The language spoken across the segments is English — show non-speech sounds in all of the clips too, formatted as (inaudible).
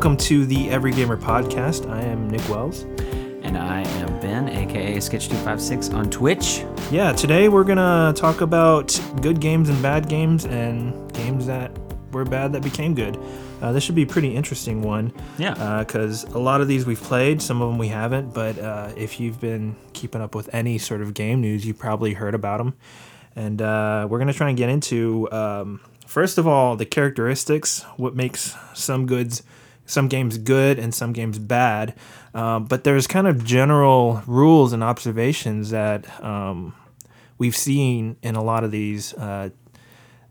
Welcome to the Every Gamer podcast. I am Nick Wells. And I am Ben, aka Sketch256 on Twitch. Yeah, today we're gonna talk about good games and bad games, and games that were bad that became good. Uh, this should be a pretty interesting one. Yeah. Because a lot of these we've played, some of them we haven't. But uh, if you've been keeping up with any sort of game news, you probably heard about them. And uh, we're gonna try and get into um, first of all the characteristics, what makes some goods, some games good and some games bad. Um, but there's kind of general rules and observations that um, we've seen in a lot of these uh,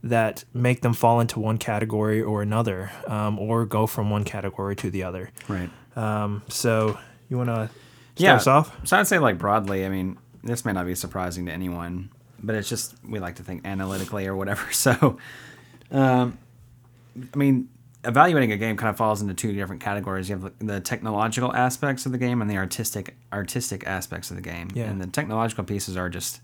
that make them fall into one category or another, um, or go from one category to the other. Right. Um, so you want to start Yeah. us off? So I'd say, like, broadly, I mean, this may not be surprising to anyone, but it's just, we like to think analytically or whatever. (laughs) So, um, I mean, evaluating a game kind of falls into two different categories. You have the technological aspects of the game and the artistic artistic aspects of the game. Yeah. And the technological pieces are just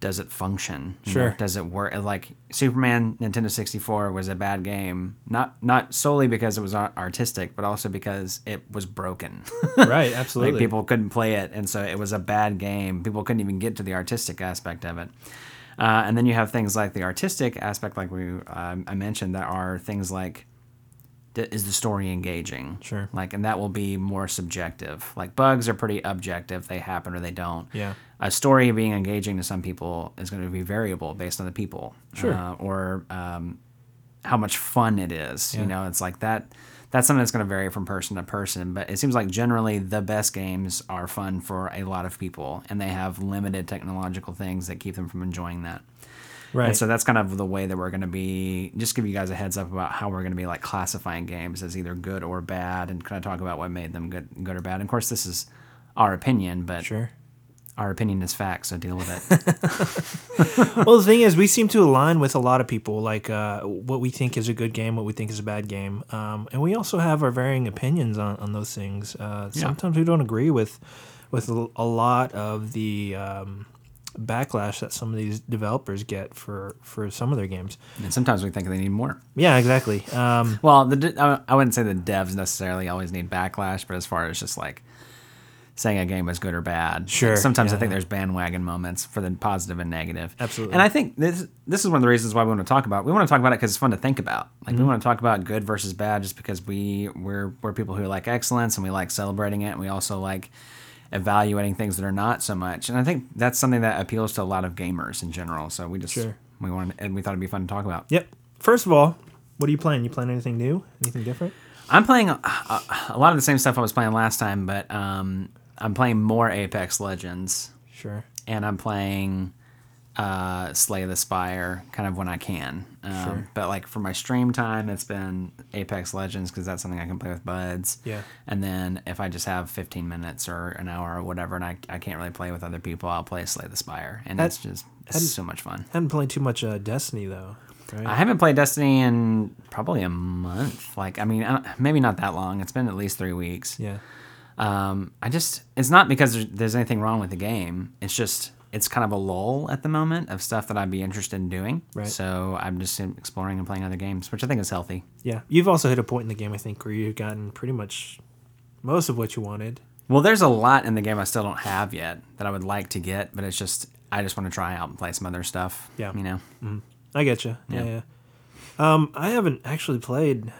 does it function? You know, Sure. does it work? Like Superman Nintendo 64 was a bad game, not not solely because it was ar- artistic, but also because it was broken. (laughs) right, absolutely. like people couldn't play it, and so it was a bad game. People couldn't even get to the artistic aspect of it. Uh, and then you have things like the artistic aspect, like we um, I mentioned, that are things like is the story engaging? Sure. Like, and that will be more subjective. Like bugs are pretty objective; they happen or they don't. Yeah. A story being engaging to some people is going to be variable based on the people, Sure. uh, or um, how much fun it is. Yeah. You know, it's like that. That's something that's going to vary from person to person, but it seems like generally the best games are fun for a lot of people, and they have limited technological things that keep them from enjoying that. Right. And so that's kind of the way that we're going to be. Just give you guys a heads up about how we're going to be like classifying games as either good or bad, and kind of talk about what made them good, good or bad. And of course, this is our opinion, but sure. our opinion is fact, so deal with it. (laughs) (laughs) well, the thing is, we seem to align with a lot of people, like uh, what we think is a good game, what we think is a bad game, um, and we also have our varying opinions on, on those things. Uh, Yeah. Sometimes we don't agree with with a a lot of the um, backlash that some of these developers get for for some of their games. and sometimes we think they need more. Yeah, exactly. Um, Well, the de- I I wouldn't say the devs necessarily always need backlash, but as far as just like saying a game is good or bad, Sure, Sometimes I yeah. think there's bandwagon moments for the positive and negative. Absolutely. And I think this this is one of the reasons why we want to talk about. it. We want to talk about it because it's fun to think about. Like Mm-hmm. we want to talk about good versus bad, just because we we're we're people who like excellence and we like celebrating it, and we also like evaluating things that are not so much. And I think that's something that appeals to a lot of gamers in general. So we just Sure. we wanted and we thought it'd be fun to talk about. yep. First of all, what are you playing? You playing anything new? Anything different? I'm playing a, a, a lot of the same stuff I was playing last time, but um, I'm playing more Apex Legends, Sure. and I'm playing uh, Slay the Spire kind of when I can. Um, Sure. But like for my stream time, it's been Apex Legends because that's something I can play with buds. Yeah. And then if I just have 15 minutes or an hour or whatever, and I, I can't really play with other people, I'll play Slay the Spire, and it's just it's so much fun. Hadn't played too much uh, Destiny though. Right. I haven't played Destiny in probably a month. Like, I mean, I maybe not that long. It's been at least three weeks. yeah. Um, I just, it's not because there's, there's anything wrong with the game. It's just, it's kind of a lull at the moment of stuff that I'd be interested in doing. Right. So I'm just exploring and playing other games, which I think is healthy. Yeah, you've also hit a point in the game I think where you've gotten pretty much most of what you wanted. Well, there's a lot in the game I still don't have yet that I would like to get, but it's just, I just want to try out and play some other stuff. Yeah. You know? I get you. Yeah, Yeah. yeah. Um, I haven't actually played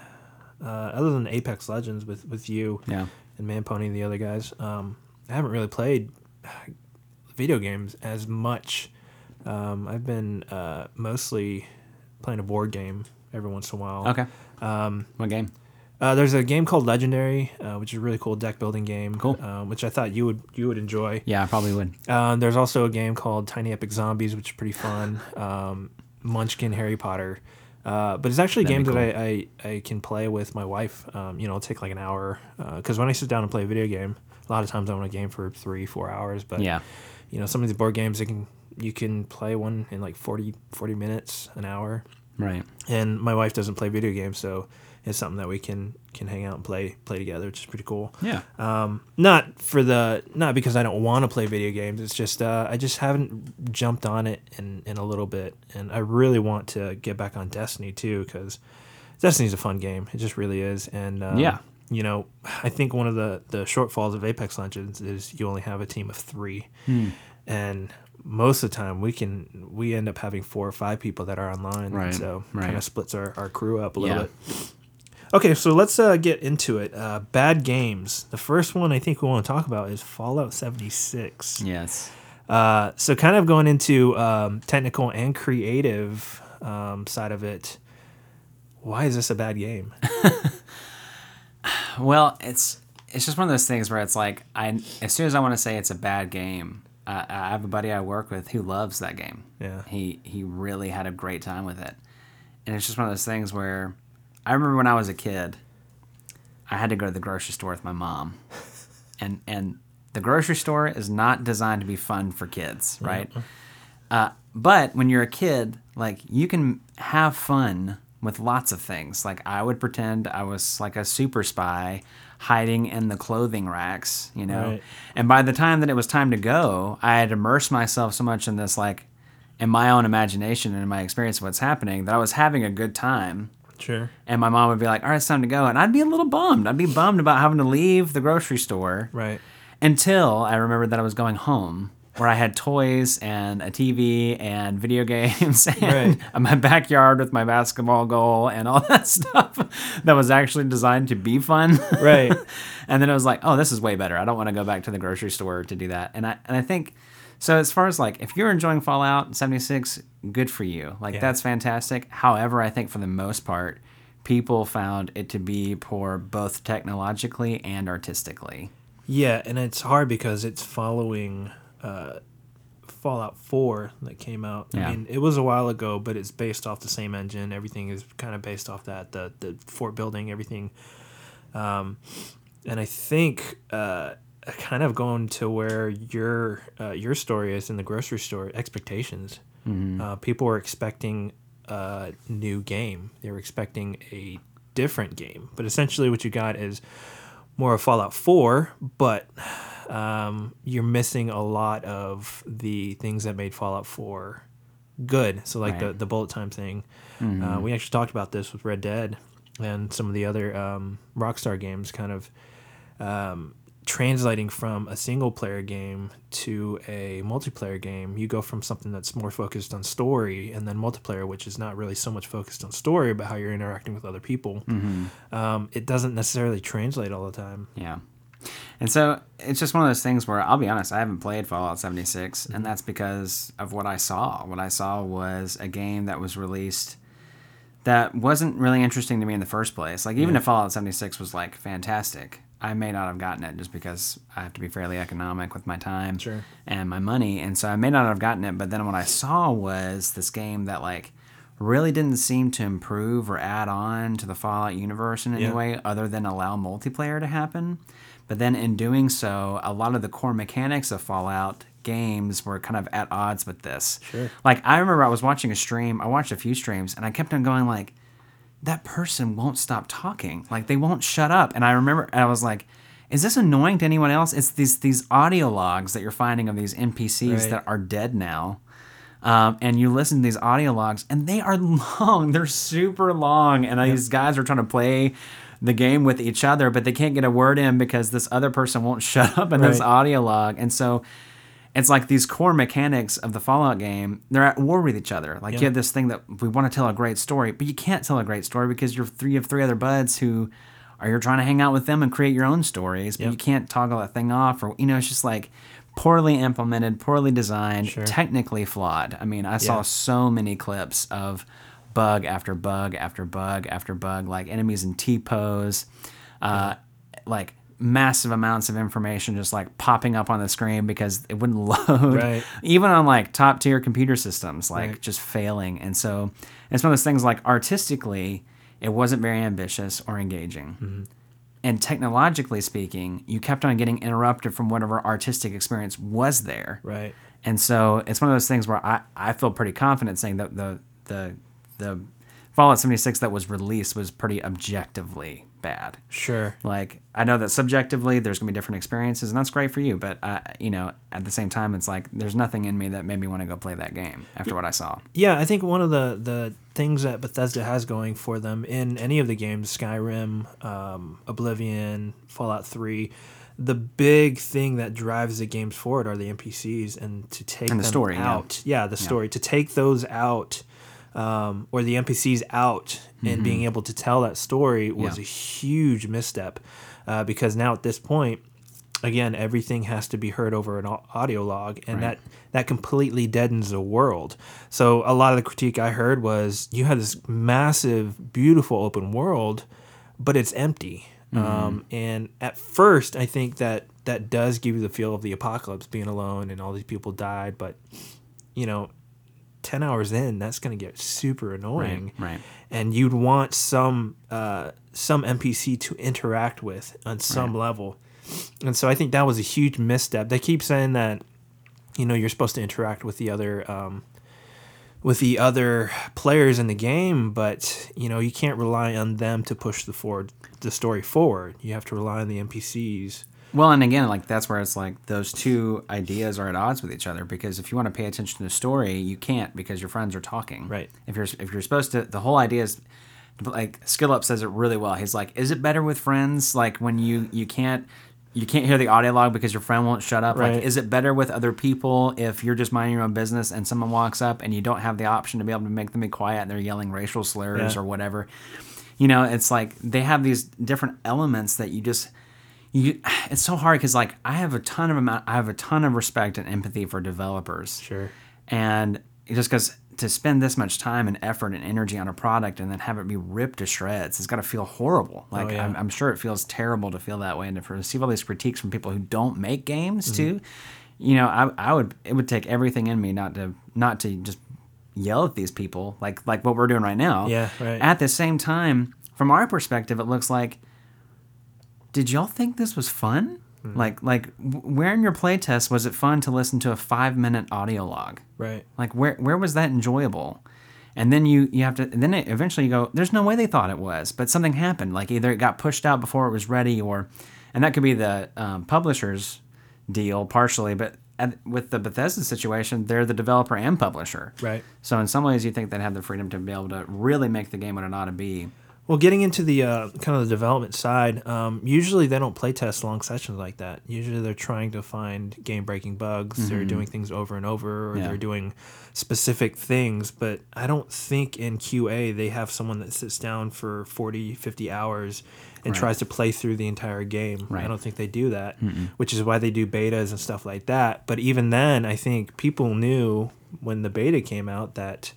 uh, other than Apex Legends with with you Yeah. and Manpony and the other guys. Um, I haven't really played video games as much. Um, I've been uh, mostly playing a board game every once in a while. Okay. Um, what game? Uh, there's a game called Legendary, uh, which is a really cool deck building game. Cool. Um, which I thought you would you would enjoy. Yeah, I probably would. Um, there's also a game called Tiny Epic Zombies, which is pretty fun. (laughs) Um, Munchkin, Harry Potter. Uh, but it's actually That'd games be that I, I, I can play with my wife. Um, you know, it'll take like an hour. Because when I sit down and play a video game, a lot of times I want a game for three, four hours. But, Yeah. You know, some of these board games, they can you can play one in like 40, 40 minutes, an hour. Right. And my wife doesn't play video games, so it's something that we can can hang out and play play together, which is pretty cool. Yeah. Um, not for the not because I don't want to play video games. It's just uh, I just haven't jumped on it in in a little bit, and I really want to get back on Destiny too because Destiny's a fun game. It just really is. And um, Yeah. You know, (sighs) I think one of the the shortfalls of Apex Legends is you only have a team of three, Hmm. and most of the time we can we end up having four or five people that are online. Right, So right. kind of splits our, our crew up a little Yeah. bit. Okay, so let's uh, get into it. Uh, bad games. The first one I think we want to talk about is Fallout 76. Yes. Uh, so kind of going into um, technical and creative um, side of it. Why is this a bad game? (laughs) Well, it's it's just one of those things where it's like I as soon as I want to say it's a bad game, uh, I have a buddy I work with who loves that game. Yeah. He he really had a great time with it, and it's just one of those things where I remember when I was a kid, I had to go to the grocery store with my mom, (laughs) and and the grocery store is not designed to be fun for kids, right? Uh, but when you're a kid, like you can have fun with lots of things. Like I would pretend I was like a super spy hiding in the clothing racks, you know. Right. And by the time that it was time to go, I had immersed myself so much in this like in my own imagination and in my experience of what's happening that I was having a good time. Sure. And my mom would be like, "All right, it's time to go," and I'd be a little bummed. I'd be bummed about having to leave the grocery store Right. until I remembered that I was going home, where I had toys and a TV and video (laughs) games and Right. (laughs) my backyard with my basketball goal and all (laughs) that stuff that was actually designed to be fun. Right. and then it was like, oh, this is way better. I don't want to go back to the grocery store to do that. And I and I think so. As far as like, if you're enjoying Fallout 76, good for you. Like Yeah. that's fantastic. However, I think for the most part, people found it to be poor both technologically and artistically. Yeah, and it's hard because it's following uh, Fallout 4 that came out. Yeah. I mean, it was a while ago, but it's based off the same engine. Everything is kind of based off that. The the fort building, everything. Um, and I think uh, kind of going to where your uh, your story is in the grocery store expectations. Uh, people were expecting a new game. They were expecting a different game, but essentially what you got is more of Fallout 4, but um, you're missing a lot of the things that made Fallout 4 good. So like the, Right. the bullet time thing. Uh, we actually talked about this with Red Dead and some of the other um, Rockstar games kind of um, translating from a single player game to a multiplayer game. You go from something that's more focused on story and then multiplayer, which is not really so much focused on story, but how you're interacting with other people. Um, it doesn't necessarily translate all the time. Yeah. And so it's just one of those things where I'll be honest, I haven't played Fallout 76, and mm-hmm. that's because of what I saw. What I saw was a game that was released that wasn't really interesting to me in the first place. Like, even if Fallout 76 was like fantastic, I may not have gotten it just because I have to be fairly economic with my time Sure. and my money. And so I may not have gotten it. But then what I saw was this game that, like, really didn't seem to improve or add on to the Fallout universe in any Yeah. way other than allow multiplayer to happen. But then in doing so, a lot of the core mechanics of Fallout games were kind of at odds with this. Sure. Like I remember I was watching a stream, I watched a few streams and I kept on going like that person won't stop talking. Like they won't shut up. And I remember and I was like is this annoying to anyone else? It's these these audio logs that you're finding of these NPCs Right. that are dead now. Um, and you listen to these audio logs, and they are (laughs) long. They're super long, and these guys are trying to play the game with each other, but they can't get a word in because this other person won't (laughs) shut up in this audio log. And so it's like these core mechanics of the Fallout game, they're at war with each other. Like Yeah. you have this thing that we want to tell a great story, but you can't tell a great story because you're three of three other buds who are you're trying to hang out with them and create your own stories, but Yep. you can't toggle that thing off or you know, it's just like poorly implemented, poorly designed, Sure. technically flawed. I mean, I saw so many clips of bug after bug after bug after bug, like enemies in T pose, uh, like massive amounts of information just like popping up on the screen because it wouldn't (laughs) load. Right. Even on like top tier computer systems, like Right. just failing. And so it's one of those things like artistically, it wasn't very ambitious or engaging. Mm-hmm. And technologically speaking, you kept on getting interrupted from whatever artistic experience was there. Right. And so it's one of those things where I, I feel pretty confident saying that the the the Fallout 76 that was released was pretty objectively bad. Sure. Like I know that subjectively there's gonna be different experiences, and that's great for you. But uh, you know, at the same time, it's like there's nothing in me that made me want to go play that game after what I saw. Yeah, I think one of the the things that Bethesda has going for them in any of the games, Skyrim, um, Oblivion, Fallout Three, the big thing that drives the games forward are the NPCs, and to take And the them story, out, yeah, the story, to take those out. Um, or the NPCs out and being able to tell that story was Mm-hmm. Yeah. a huge misstep uh, because now at this point, again, everything has to be heard over an audio log, and Right. that that completely deadens the world. So a lot of the critique I heard was you have this massive, beautiful open world, but it's empty. Mm-hmm. Um, and at first, I think that that does give you the feel of the apocalypse, being alone, and all these people died. But you know, ten hours in, that's going to get super annoying right. and you'd want some uh, some NPC to interact with on some level. And so I think that was a huge misstep. They keep saying that you know you're supposed to interact with the other um, with the other players in the game, but you know you can't rely on them to push the forward the story forward. You have to rely on the NPCs. Well, and again, like that's where it's like those two ideas are at odds with each other because if you want to pay attention to the story, you can't because your friends are talking. Right. If you're if you're supposed to, the whole idea is like Skill Up says it really well. He's like, is it better with friends? Like when you you can't you can't hear the audio log because your friend won't shut up. Right. Like, is it better with other people if you're just minding your own business and someone walks up and you don't have the option to be able to make them be quiet and they're yelling racial slurs Yeah. or whatever? You know, it's like they have these different elements that you just you (sighs) it's so hard because like i have a ton of amount i have a ton of respect and empathy for developers Sure. and just because to spend this much time and effort and energy on a product and then have it be ripped to shreds it's got to feel horrible oh, like yeah. I'm, I'm sure it feels terrible to feel that way and to receive all these critiques from people who don't make games mm-hmm. too you know I, I would it would take everything in me not to not to just yell at these people like like what we're doing right now Yeah, right. at the same time from our perspective it looks like did y'all think this was fun? Hmm. Like, like, where in your playtest was it fun to listen to a five minute audio log? Right. Like, where where was that enjoyable? And then you you have to then it, eventually you go, there's no way they thought it was, but something happened. Like either it got pushed out before it was ready, or and that could be the um, publisher's deal partially, but. At, with the Bethesda situation, they're the developer and publisher. Right. So in some ways, you think they'd have the freedom to be able to really make the game what it ought to be. Well, getting into the uh, kind of the development side, um, usually they don't play test long sessions like that. Usually they're trying to find game breaking bugs. They're doing things over and over, or Mm-hmm. Yeah. they're doing specific things. But I don't think in QA they have someone that sits down for 40, 50 hours and Right. tries to play through the entire game. I don't think they do that, which is why they do betas and stuff like that. But even then, I think people knew when the beta came out that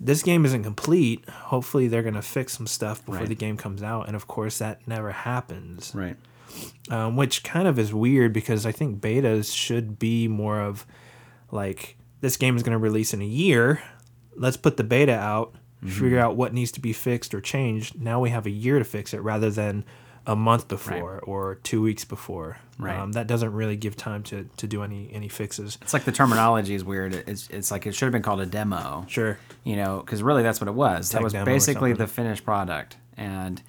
this game isn't complete. Hopefully, they're going to fix some stuff before Right. the game comes out. And of course, that never happens, Right. um, which kind of is weird because I think betas should be more of like this game is going to release in a year. Let's put the beta out, Mm-hmm. figure out what needs to be fixed or changed. Now we have a year to fix it rather than a month before or two weeks before. Right. Um, that doesn't really give time to, to do any any fixes. It's like the terminology is weird. It's it's like it should have been called a demo. Sure. You know, because really that's what it was. Tech that was basically the finished product, and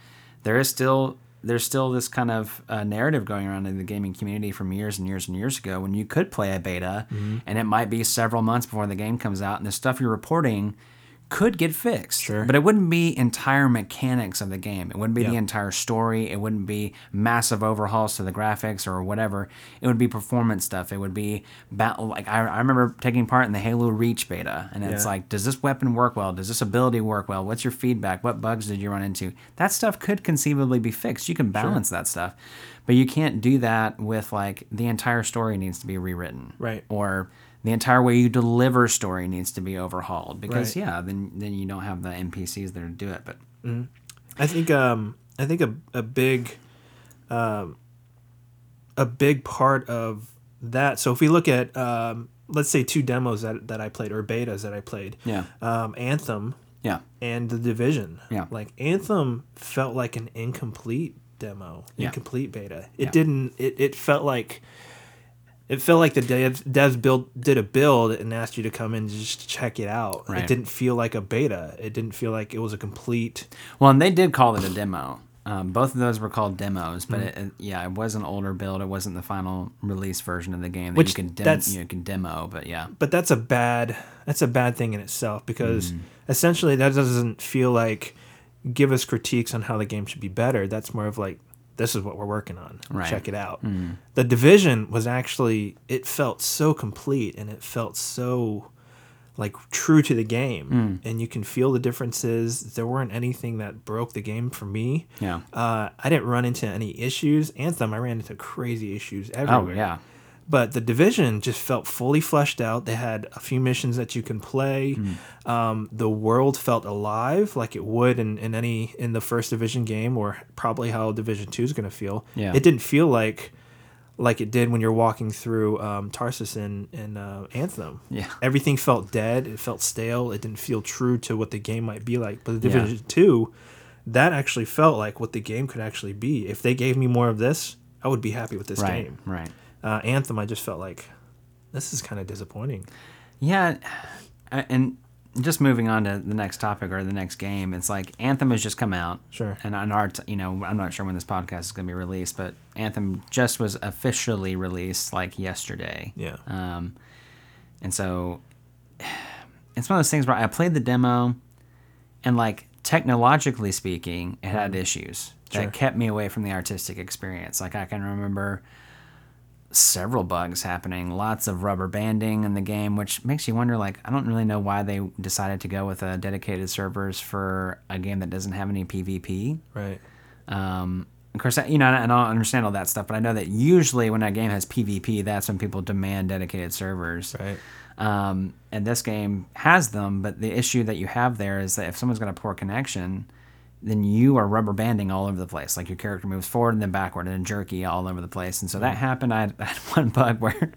there is still there's still this kind of uh, narrative going around in the gaming community from years and years and years ago when you could play a beta, Mm-hmm. and it might be several months before the game comes out, and the stuff you're reporting could get fixed. Sure. But it wouldn't be entire mechanics of the game. It wouldn't be the entire story. It wouldn't be massive overhauls to the graphics or whatever. It would be performance stuff. It would be battle. Like I, I remember taking part in the Halo Reach beta, and it's Yeah. like, does this weapon work well? Does this ability work well? What's your feedback? What bugs did you run into? That stuff could conceivably be fixed. You can balance that stuff, but you can't do that with like the entire story needs to be rewritten, Right. Or the entire way you deliver story needs to be overhauled because Right. yeah, then then you don't have the NPCs there to do it. But I think um I think a a big um a big part of that. So if we look at um let's say two demos that that I played or betas that I played. Yeah. Um Anthem yeah, and the Division. Yeah. Like Anthem felt like an incomplete demo, Yeah. incomplete beta. It Yeah. didn't it, it felt like it felt like the devs, devs build did a build and asked you to come in and just check it out. Right. It didn't feel like a beta. It didn't feel like it was a complete Well, and they did call it a demo. Um, both of those were called demos, Mm-hmm. but it, it- yeah, it was an older build. It wasn't the final release version of the game that Which you can dem- you can demo. But yeah, but that's a bad that's a bad thing in itself because Mm. essentially that doesn't feel like give us critiques on how the game should be better that's more of like this is what we're working on. Right. check it out. The division was actually it felt so complete and it felt so like true to the game. And you can feel the differences. There weren't anything that broke the game for me. Yeah. uh, i didn't run into any issues. Anthem i ran into crazy issues everywhere. Oh yeah, but the division just felt fully fleshed out. They had a few missions that you can play. Hmm. Um, the world felt alive, like it would in, in any in the first division game, or probably how Division Two is going to feel. Yeah. it didn't feel like like it did when you're walking through um, Tarsis in in uh, Anthem. Yeah. everything felt dead. It felt stale. It didn't feel true to what the game might be like. But the Yeah. Division Two, that actually felt like what the game could actually be. If they gave me more of this, I would be happy with this right, game right. Uh, Anthem, I just felt like this is kind of disappointing. Yeah, and just moving on to the next topic or the next game, it's like Anthem has just come out. Sure. And on our, t- you know, I'm not sure when this podcast is going to be released, but Anthem just was officially released like yesterday. Yeah. Um, and so it's one of those things where I played the demo, and like technologically speaking, it had issues Sure. that kept me away from the artistic experience. Like I can remember several bugs happening, lots of rubber banding in the game, which makes you wonder. Like I don't really know why they decided to go with a dedicated servers for a game that doesn't have any PvP. Right. Um, of course, I- you know, and I don't understand all that stuff, but I know that usually when a game has PvP, that's when people demand dedicated servers. Right. Um, and this game has them, but the issue that you have there is that if someone's got a poor connection, then you are rubber banding all over the place. Like your character moves forward and then backward and then jerky all over the place. And so that happened. I had, (laughs) I had one bug where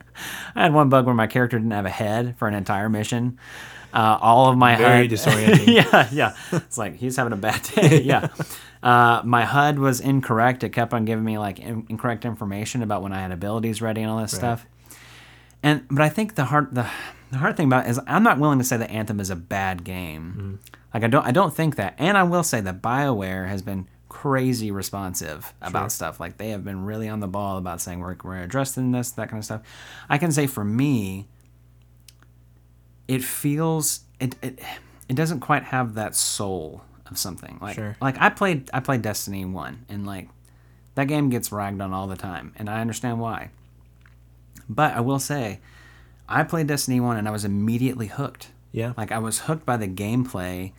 I had one bug where my character didn't have a head for an entire mission. Uh, all of my Very HUD, (laughs) disorienting. (laughs) yeah, yeah. It's like he's having a bad day. yeah. Uh, my HUD was incorrect. It kept on giving me like in- incorrect information about when I had abilities ready and all this stuff. And but I think the hard the, the hard thing about it is I'm not willing to say that Anthem is a bad game. Mm. Like I don't I don't think that. And I will say that BioWare has been crazy responsive about stuff. Like they have been really on the ball about saying we're we're addressing this, that kind of stuff. I can say for me, it feels it it, it doesn't quite have that soul of something. Like Sure. like I played I played Destiny 1 and like that game gets ragged on all the time and I understand why. But I will say I played Destiny 1 and I was immediately hooked. Yeah. Like I was hooked by the gameplay.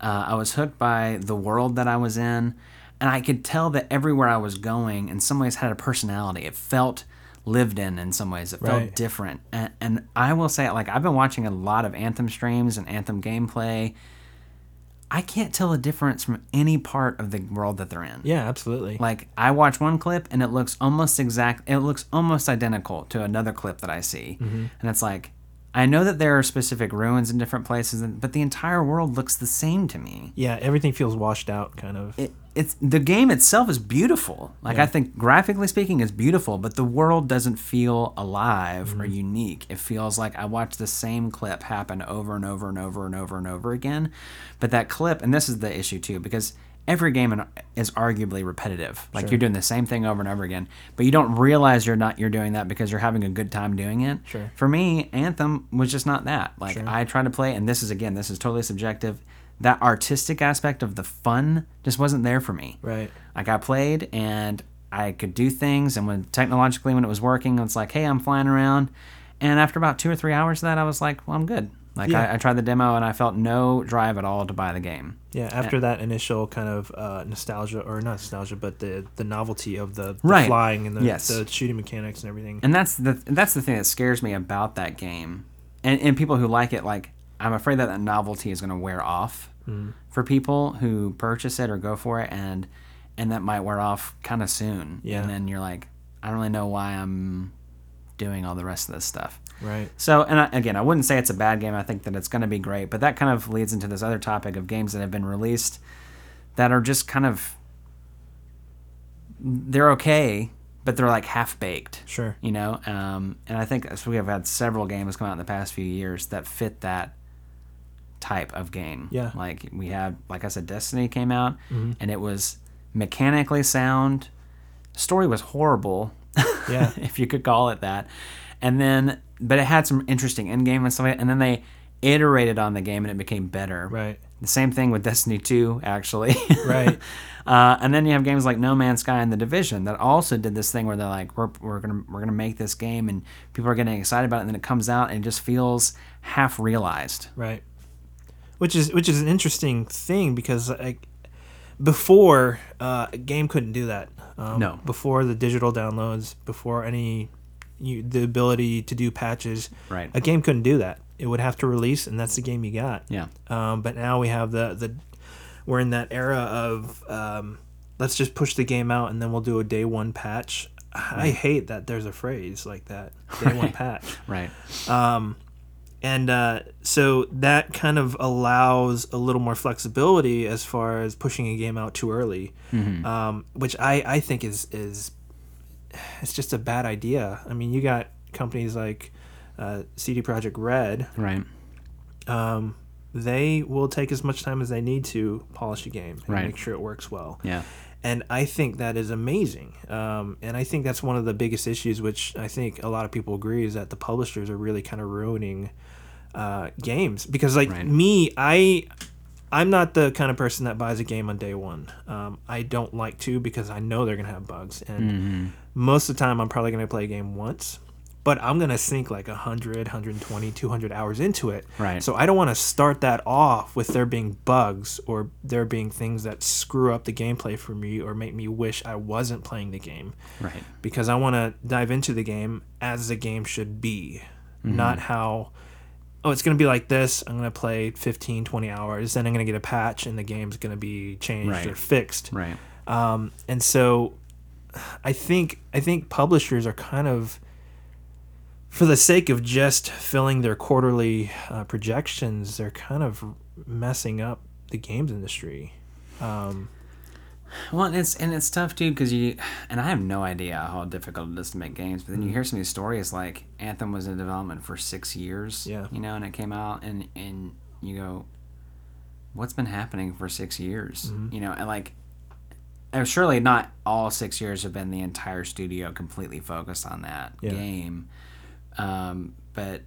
Uh, I was hooked by the world that I was in, and I could tell that everywhere I was going, in some ways, had a personality. It felt lived in in some ways. It felt different. And, and I will say, like I've been watching a lot of Anthem streams and Anthem gameplay. I can't tell a difference from any part of the world that they're in. Yeah, absolutely. Like I watch one clip and it looks almost exact. It looks almost identical to another clip that I see, Mm-hmm. and it's like I know that there are specific ruins in different places, but the entire world looks the same to me. yeah, everything feels washed out, kind of. It, it's the game itself is beautiful. Like I think graphically speaking, is beautiful, but the world doesn't feel alive or mm-hmm. unique. It feels like I watched the same clip happen over and over and over and over and over again. But that clip, and this is the issue too, because every game is arguably repetitive. Like you're doing the same thing over and over again, but you don't realize you're not you're doing that because you're having a good time doing it. Sure. For me, Anthem was just not that. Like I tried to play, and this is again, this is totally subjective. That artistic aspect of the fun just wasn't there for me. right. Like I played and I could do things, and when technologically when it was working, it's like, hey, I'm flying around. And after about two or three hours of that, I was like, well, I'm good. Like Yeah. I, I tried the demo and I felt no drive at all to buy the game. Yeah, after that initial kind of uh, nostalgia, or not nostalgia, but the the novelty of the, the Right. flying and the, Yes. the shooting mechanics and everything. And that's the that's the thing that scares me about that game. And and people who like it, like I'm afraid that that novelty is going to wear off Mm-hmm. for people who purchase it or go for it, and and that might wear off kind of soon. Yeah. And then you're like, I don't really know why I'm doing all the rest of this stuff. right. So, and I, again, I wouldn't say it's a bad game. I think that it's going to be great. But that kind of leads into this other topic of games that have been released that are just kind of they're okay, but they're like half baked. Sure. You know, um, and I think we have had several games come out in the past few years that fit that type of game. Yeah. Like we had, like I said, Destiny came out, and it was mechanically sound. Story was horrible, (laughs) Yeah. if you could call it that. And then, but it had some interesting end game and stuff. like. And then they iterated on the game and it became better. Right. The same thing with Destiny 2, actually. (laughs) Right. uh, and then you have games like No Man's Sky and The Division that also did this thing where they're like, we're, we're gonna we're gonna make this game, and people are getting excited about it, and then it comes out and it just feels half realized. Right. Which is which is an interesting thing because like before uh, a game couldn't do that. Um, No. Before the digital downloads, before any you, the ability to do patches, Right. A game couldn't do that. It would have to release, and that's the game you got. Yeah. Um, but now we have the the we're in that era of um, let's just push the game out and then we'll do a day one patch. I hate that there's a phrase like that day one (laughs) patch Right. And uh, so that kind of allows a little more flexibility as far as pushing a game out too early, um, which I, I think is is it's just a bad idea. I mean, you got companies like uh, CD Projekt Red; Right. um, they will take as much time as they need to polish a game and Right. make sure it works well. Yeah. And I think that is amazing. Um, and I think that's one of the biggest issues, which I think a lot of people agree, is that the publishers are really kind of ruining uh, games. Because like Right. me, I I'm not the kind of person that buys a game on day one. Um, I don't like to because I know they're gonna have bugs, and Mm-hmm. most of the time I'm probably gonna play a game once. But I'm gonna sink like 100, 120, 200 hours into it. Right. So I don't want to start that off with there being bugs or there being things that screw up the gameplay for me or make me wish I wasn't playing the game Right. because I want to dive into the game as the game should be, not how oh it's going to be like this, I'm going to play 15 20 hours, then I'm going to get a patch and the game's going to be changed Right. or fixed. Right. Um, and so I think I think publishers are kind of for the sake of just filling their quarterly uh, projections, they're kind of messing up the games industry. Um, Well, and it's and it's tough too because you and I have no idea how difficult it is to make games. But then Mm. you hear some of these stories like Anthem was in development for six years. Yeah. You know, and it came out and and you go, what's been happening for six years? Mm-hmm. You know, and like. And surely not all six years have been the entire studio completely focused on that Yeah. game, um, but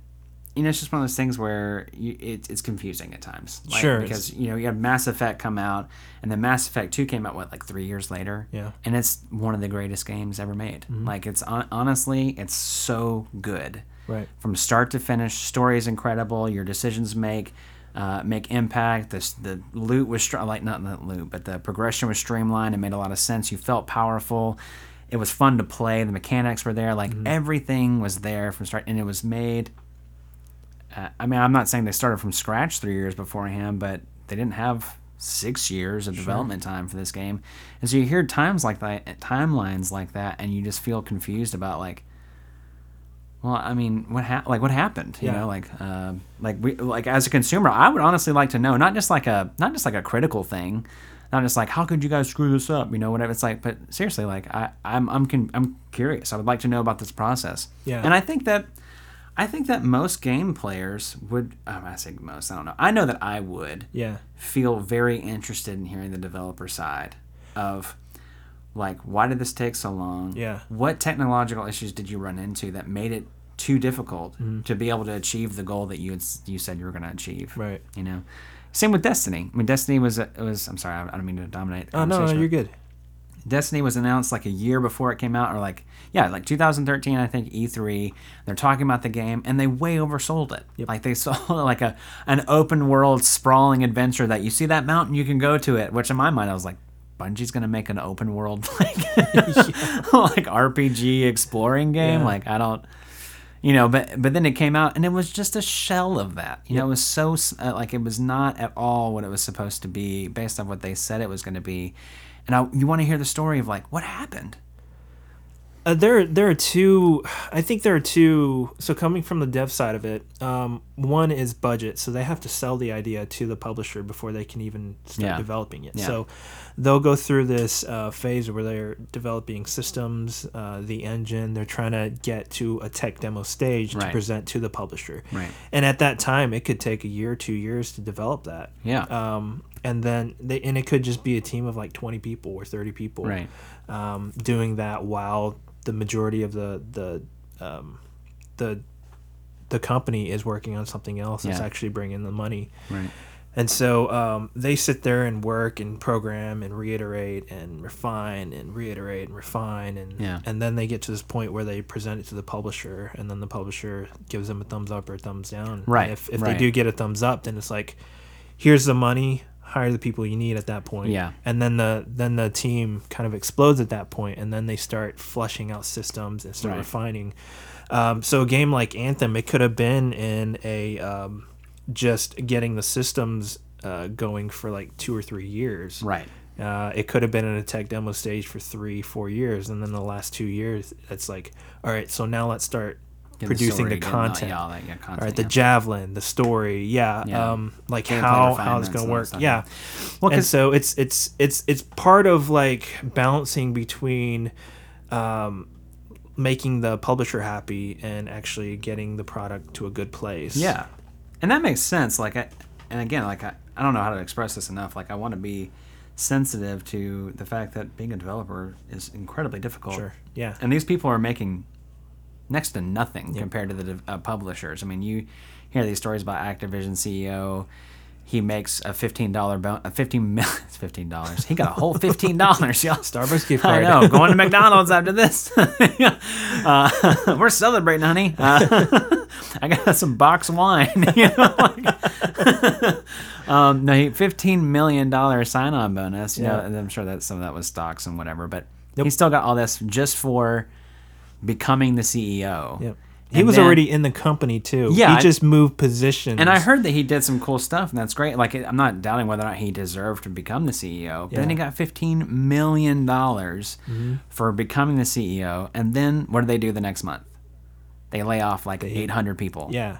you know it's just one of those things where you, it, it's confusing at times. Like, Sure, because you know you have Mass Effect come out, and then Mass Effect Two came out what like three years later. Yeah. and it's one of the greatest games ever made. Like it's honestly, it's so good right. from start to finish. Story is incredible. Your decisions make uh, make impact. The the loot was str- like not the loot, but the progression was streamlined. It made a lot of sense. You felt powerful. It was fun to play. The mechanics were there. Like everything was there from start, and it was made. Uh, I mean, I'm not saying they started from scratch three years beforehand, but they didn't have six years of development time for this game, and so you hear times like that, timelines like that, and you just feel confused about like, well, I mean, what hap- like what happened? You Yeah. know, like uh, like we like as a consumer, I would honestly like to know, not just like a not just like a critical thing, not just like how could you guys screw this up? You know, whatever. It's like, but seriously, like I I'm I'm con- I'm curious. I would like to know about this process. Yeah. and I think that. I think that most game players would. Um, I say most. I don't know. I know that I would Yeah. feel very interested in hearing the developer side of like why did this take so long Yeah. what technological issues did you run into that made it too difficult Mm-hmm. to be able to achieve the goal that you had, you said you were going to achieve Right. you know same with destiny i mean destiny was it was i'm sorry i don't mean to dominate the Oh no, no, you're good. Destiny was announced like a year before it came out, or like yeah, like 2013, I think E3. They're talking about the game, and they way oversold it. Yep. Like they (laughs) sold like a an open world sprawling adventure that you see that mountain, you can go to it. Which in my mind, I was like, Bungie's gonna make an open world (laughs) like (laughs) like RPG exploring game. Yeah. Like I don't. You know, but but then it came out and it was just a shell of that. You know, it was so uh, like it was not at all what it was supposed to be based on what they said it was going to be. And I, you want to hear the story of like what happened. Uh, there, there are two. I think there are two. So coming from the dev side of it, um, one is budget. So they have to sell the idea to the publisher before they can even start Yeah. developing it. Yeah. So they'll go through this uh, phase where they're developing systems, uh, the engine. They're trying to get to a tech demo stage to present to the publisher. Right. And at that time, it could take a year, two years to develop that. Yeah. Um, and then they and it could just be a team of like 20 people or 30 people Right. um, doing that while the majority of the the um, the the company is working on something else that's Yeah. actually bringing the money Right. and so um, they sit there and work and program and reiterate and refine and reiterate and refine and Yeah. and then they get to this point where they present it to the publisher and then the publisher gives them a thumbs up or a thumbs down. Right, If if right. they do get a thumbs up, then it's like, here's the money. Hire the people you need at that point. Yeah. And then the then the team kind of explodes at that point, and then they start flushing out systems and start Right. refining. Um, so a game like Anthem, it could have been in a um, just getting the systems uh, going for like two or three years. Right. Uh, it could have been in a tech demo stage for three, four years, and then the last two years, it's like, all right, so now let's start producing the all- content. yeah, all that, yeah, content. right, the yeah. javelin, the story, yeah, Yeah. um, like Gameplay how how it's gonna work, yeah. Well, and so it's it's it's it's part of like balancing between um, making the publisher happy and actually getting the product to a good place. Yeah, and that makes sense. Like, I, and again, like I, I don't know how to express this enough. Like, I want to be sensitive to the fact that being a developer is incredibly difficult. Sure. Yeah. And these people are making next to nothing compared to the uh, publishers. I mean, you hear these stories about Activision CEO. He makes a fifteen dollar bon- a fifteen (laughs) it's fifteen dollars. He got a whole fifteen dollars, y'all. Starbucks gift (laughs) card. I know. Going to McDonald's after this. (laughs) uh, we're celebrating, honey. Uh, I got some box wine. you know, like, um, no, he, fifteen million dollar sign on bonus. You know, Yeah. and I'm sure that some of that was stocks and whatever, but he still got all this just for becoming the CEO. Yep. He And was then- already in the company too. Yeah, He I- just moved positions. And I heard that he did some cool stuff, and that's great. Like, I'm not doubting whether or not he deserved to become the CEO. But then he got 15 million dollars mm-hmm. for becoming the CEO. And then what do they do the next month? They lay off like 800 people. Yeah.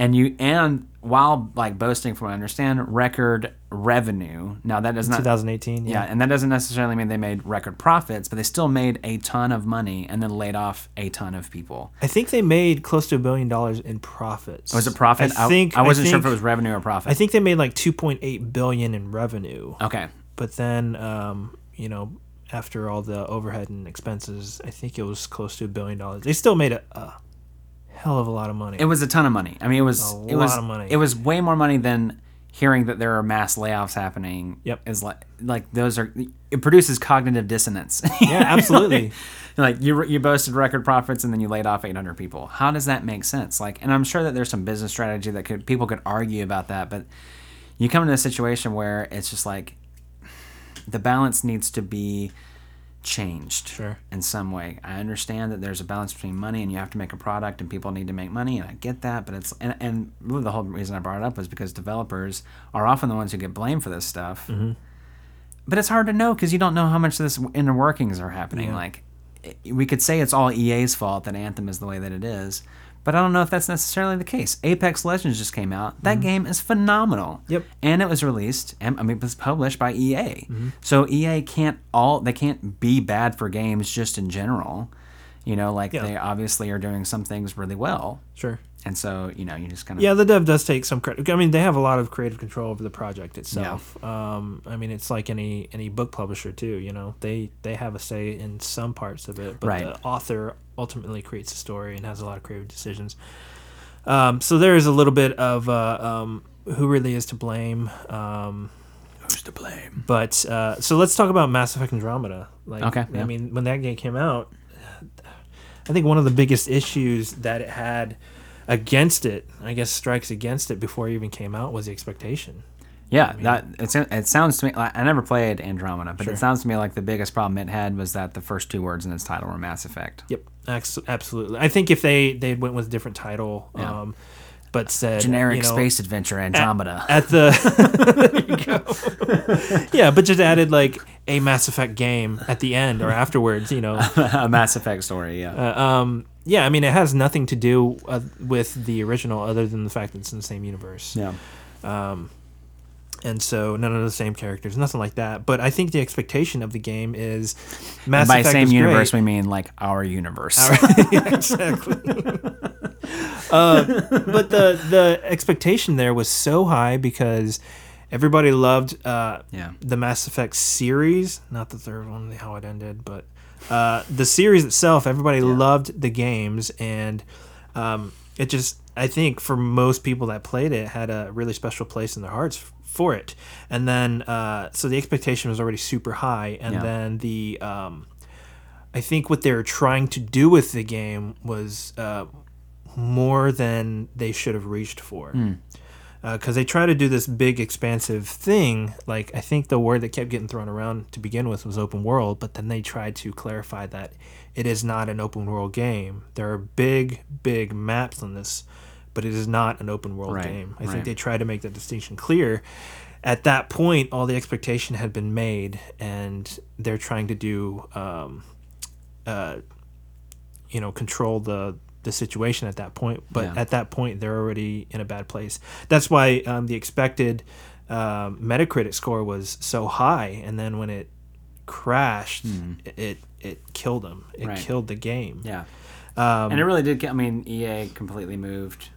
And you and while like boasting, from what I understand, record revenue. Now that does not 2018. yeah, and that doesn't necessarily mean they made record profits, but they still made a ton of money and then laid off a ton of people. I think they made close to a billion dollars in profits. Was it profit? I think I, wasn't sure think- if it was revenue or profit. I think they made like 2.8 billion in revenue. okay. But then, um, you know, after all the overhead and expenses, I think it was close to a billion dollars. They still made a, a hell of a lot of money. It was a ton of money. I mean, it was A it was lot of money. it was way more money than hearing that there are mass layoffs happening. Yep. is like like those are it produces cognitive dissonance. (laughs) yeah, absolutely. (laughs) like you you boasted record profits and then you laid off 800 people. How does that make sense? Like, and I'm sure that there's some business strategy that could people could argue about that, but you come into a situation where it's just like the balance needs to be changed Sure. in some way. I understand that there's a balance between money and you have to make a product and people need to make money and I get that, but it's and, and really the whole reason I brought it up was because developers are often the ones who get blamed for this stuff. Mm-hmm. But it's hard to know because you don't know how much of this inner workings are happening. Yeah. Like we could say it's all EA's fault that Anthem is the way that it is. But I don't know if that's necessarily the case. Apex Legends just came out. That game is phenomenal. Mm-hmm. Yep. And it was released. and- I mean, it was published by EA. Mm-hmm. So EA can't all they can't be bad for games just in general. You know, like Yeah. they obviously are doing some things really well. Sure. And so you know, you just kind of Yeah, the dev does take some credit. I mean, they have a lot of creative control over the project itself. Um, I mean, it's like any any book publisher too. You know, they they have a say in some parts of it, but Right. the author ultimately creates the story and has a lot of creative decisions. Um, so there is a little bit of uh, um, who really is to blame. Um, who's to blame. but uh, so let's talk about Mass Effect Andromeda. Like, Okay, I mean, when that game came out, I think one of the biggest issues that it had against it, I guess, strikes against it before it even came out was the expectation. Yeah, that it's, it sounds to me. Like, I never played Andromeda, but Sure. it sounds to me like the biggest problem it had was that the first two words in its title were Mass Effect. Yep, absolutely. I think if they they went with a different title, Yeah. um, but said Generic you know, space adventure Andromeda. at the you (laughs) go. yeah, but just added like a Mass Effect game at the end or afterwards, you know. (laughs) a Mass Effect story. Yeah. Uh, um, yeah, I mean, it has nothing to do uh, with the original other than the fact that it's in the same universe. yeah. And so none of the same characters, nothing like that. But I think the expectation of the game is Mass By Effect same universe, great. we mean like our universe. (laughs) yeah, exactly. (laughs) uh, but the the expectation there was so high because everybody loved uh, Yeah. the Mass Effect series, not the third one, how it ended, but uh, the series itself. Everybody loved the games, and um, it just I think for most people that played it had a really special place in their hearts for it. And then uh, so the expectation was already super high, and Yeah. then the um, I think what they were trying to do with the game was uh, more than they should have reached for. Because they try to do this big, expansive thing. Like, I think the word that kept getting thrown around to begin with was open world, but then they tried to clarify that it is not an open world game. There are big, big maps on this, but it is not an open world Right, game. I right. think they tried to make that distinction clear. At that point, all the expectation had been made, and they're trying to do um, uh, you know control the the situation at that point but Yeah. at that point they're already in a bad place that's why um, the expected um, metacritic score was so high and then when it crashed it it killed them it. Right. killed the game Yeah. um, and it really did. I mean, EA completely moved.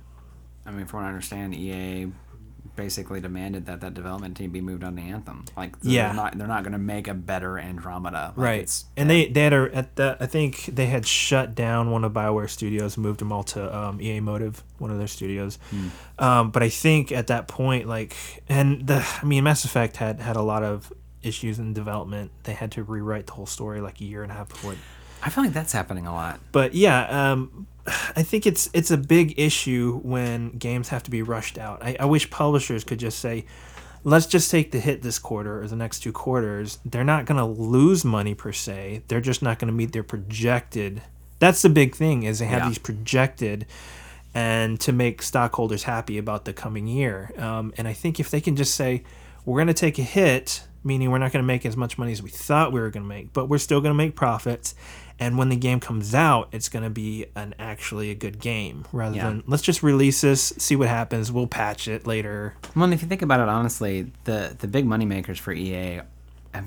I mean, from what I understand, EA basically demanded that that development team be moved on to Anthem. Like, they're Yeah. not they're not going to make a better Andromeda. Like, right and they they had a at the i think they had shut down one of bioware studios moved them all to um, ea motive one of their studios um, but i think at that point like and the i mean mass effect had had a lot of issues in development they had to rewrite the whole story like a year and a half before it I feel like that's happening a lot. but yeah, um, (sighs) I think it's it's a big issue when games have to be rushed out. I, I wish publishers could just say, let's just take the hit this quarter or the next two quarters. They're not going to lose money per se. They're just not going to meet their projected. That's the big thing is they have Yeah. these projected, and to make stockholders happy about the coming year. Um, and I think if they can just say, we're going to take a hit, meaning we're not going to make as much money as we thought we were going to make, but we're still going to make profits. And when the game comes out, it's going to be an actually a good game rather Yeah. than let's just release this, see what happens, we'll patch it later. Well, and if you think about it honestly, the the big money makers for EA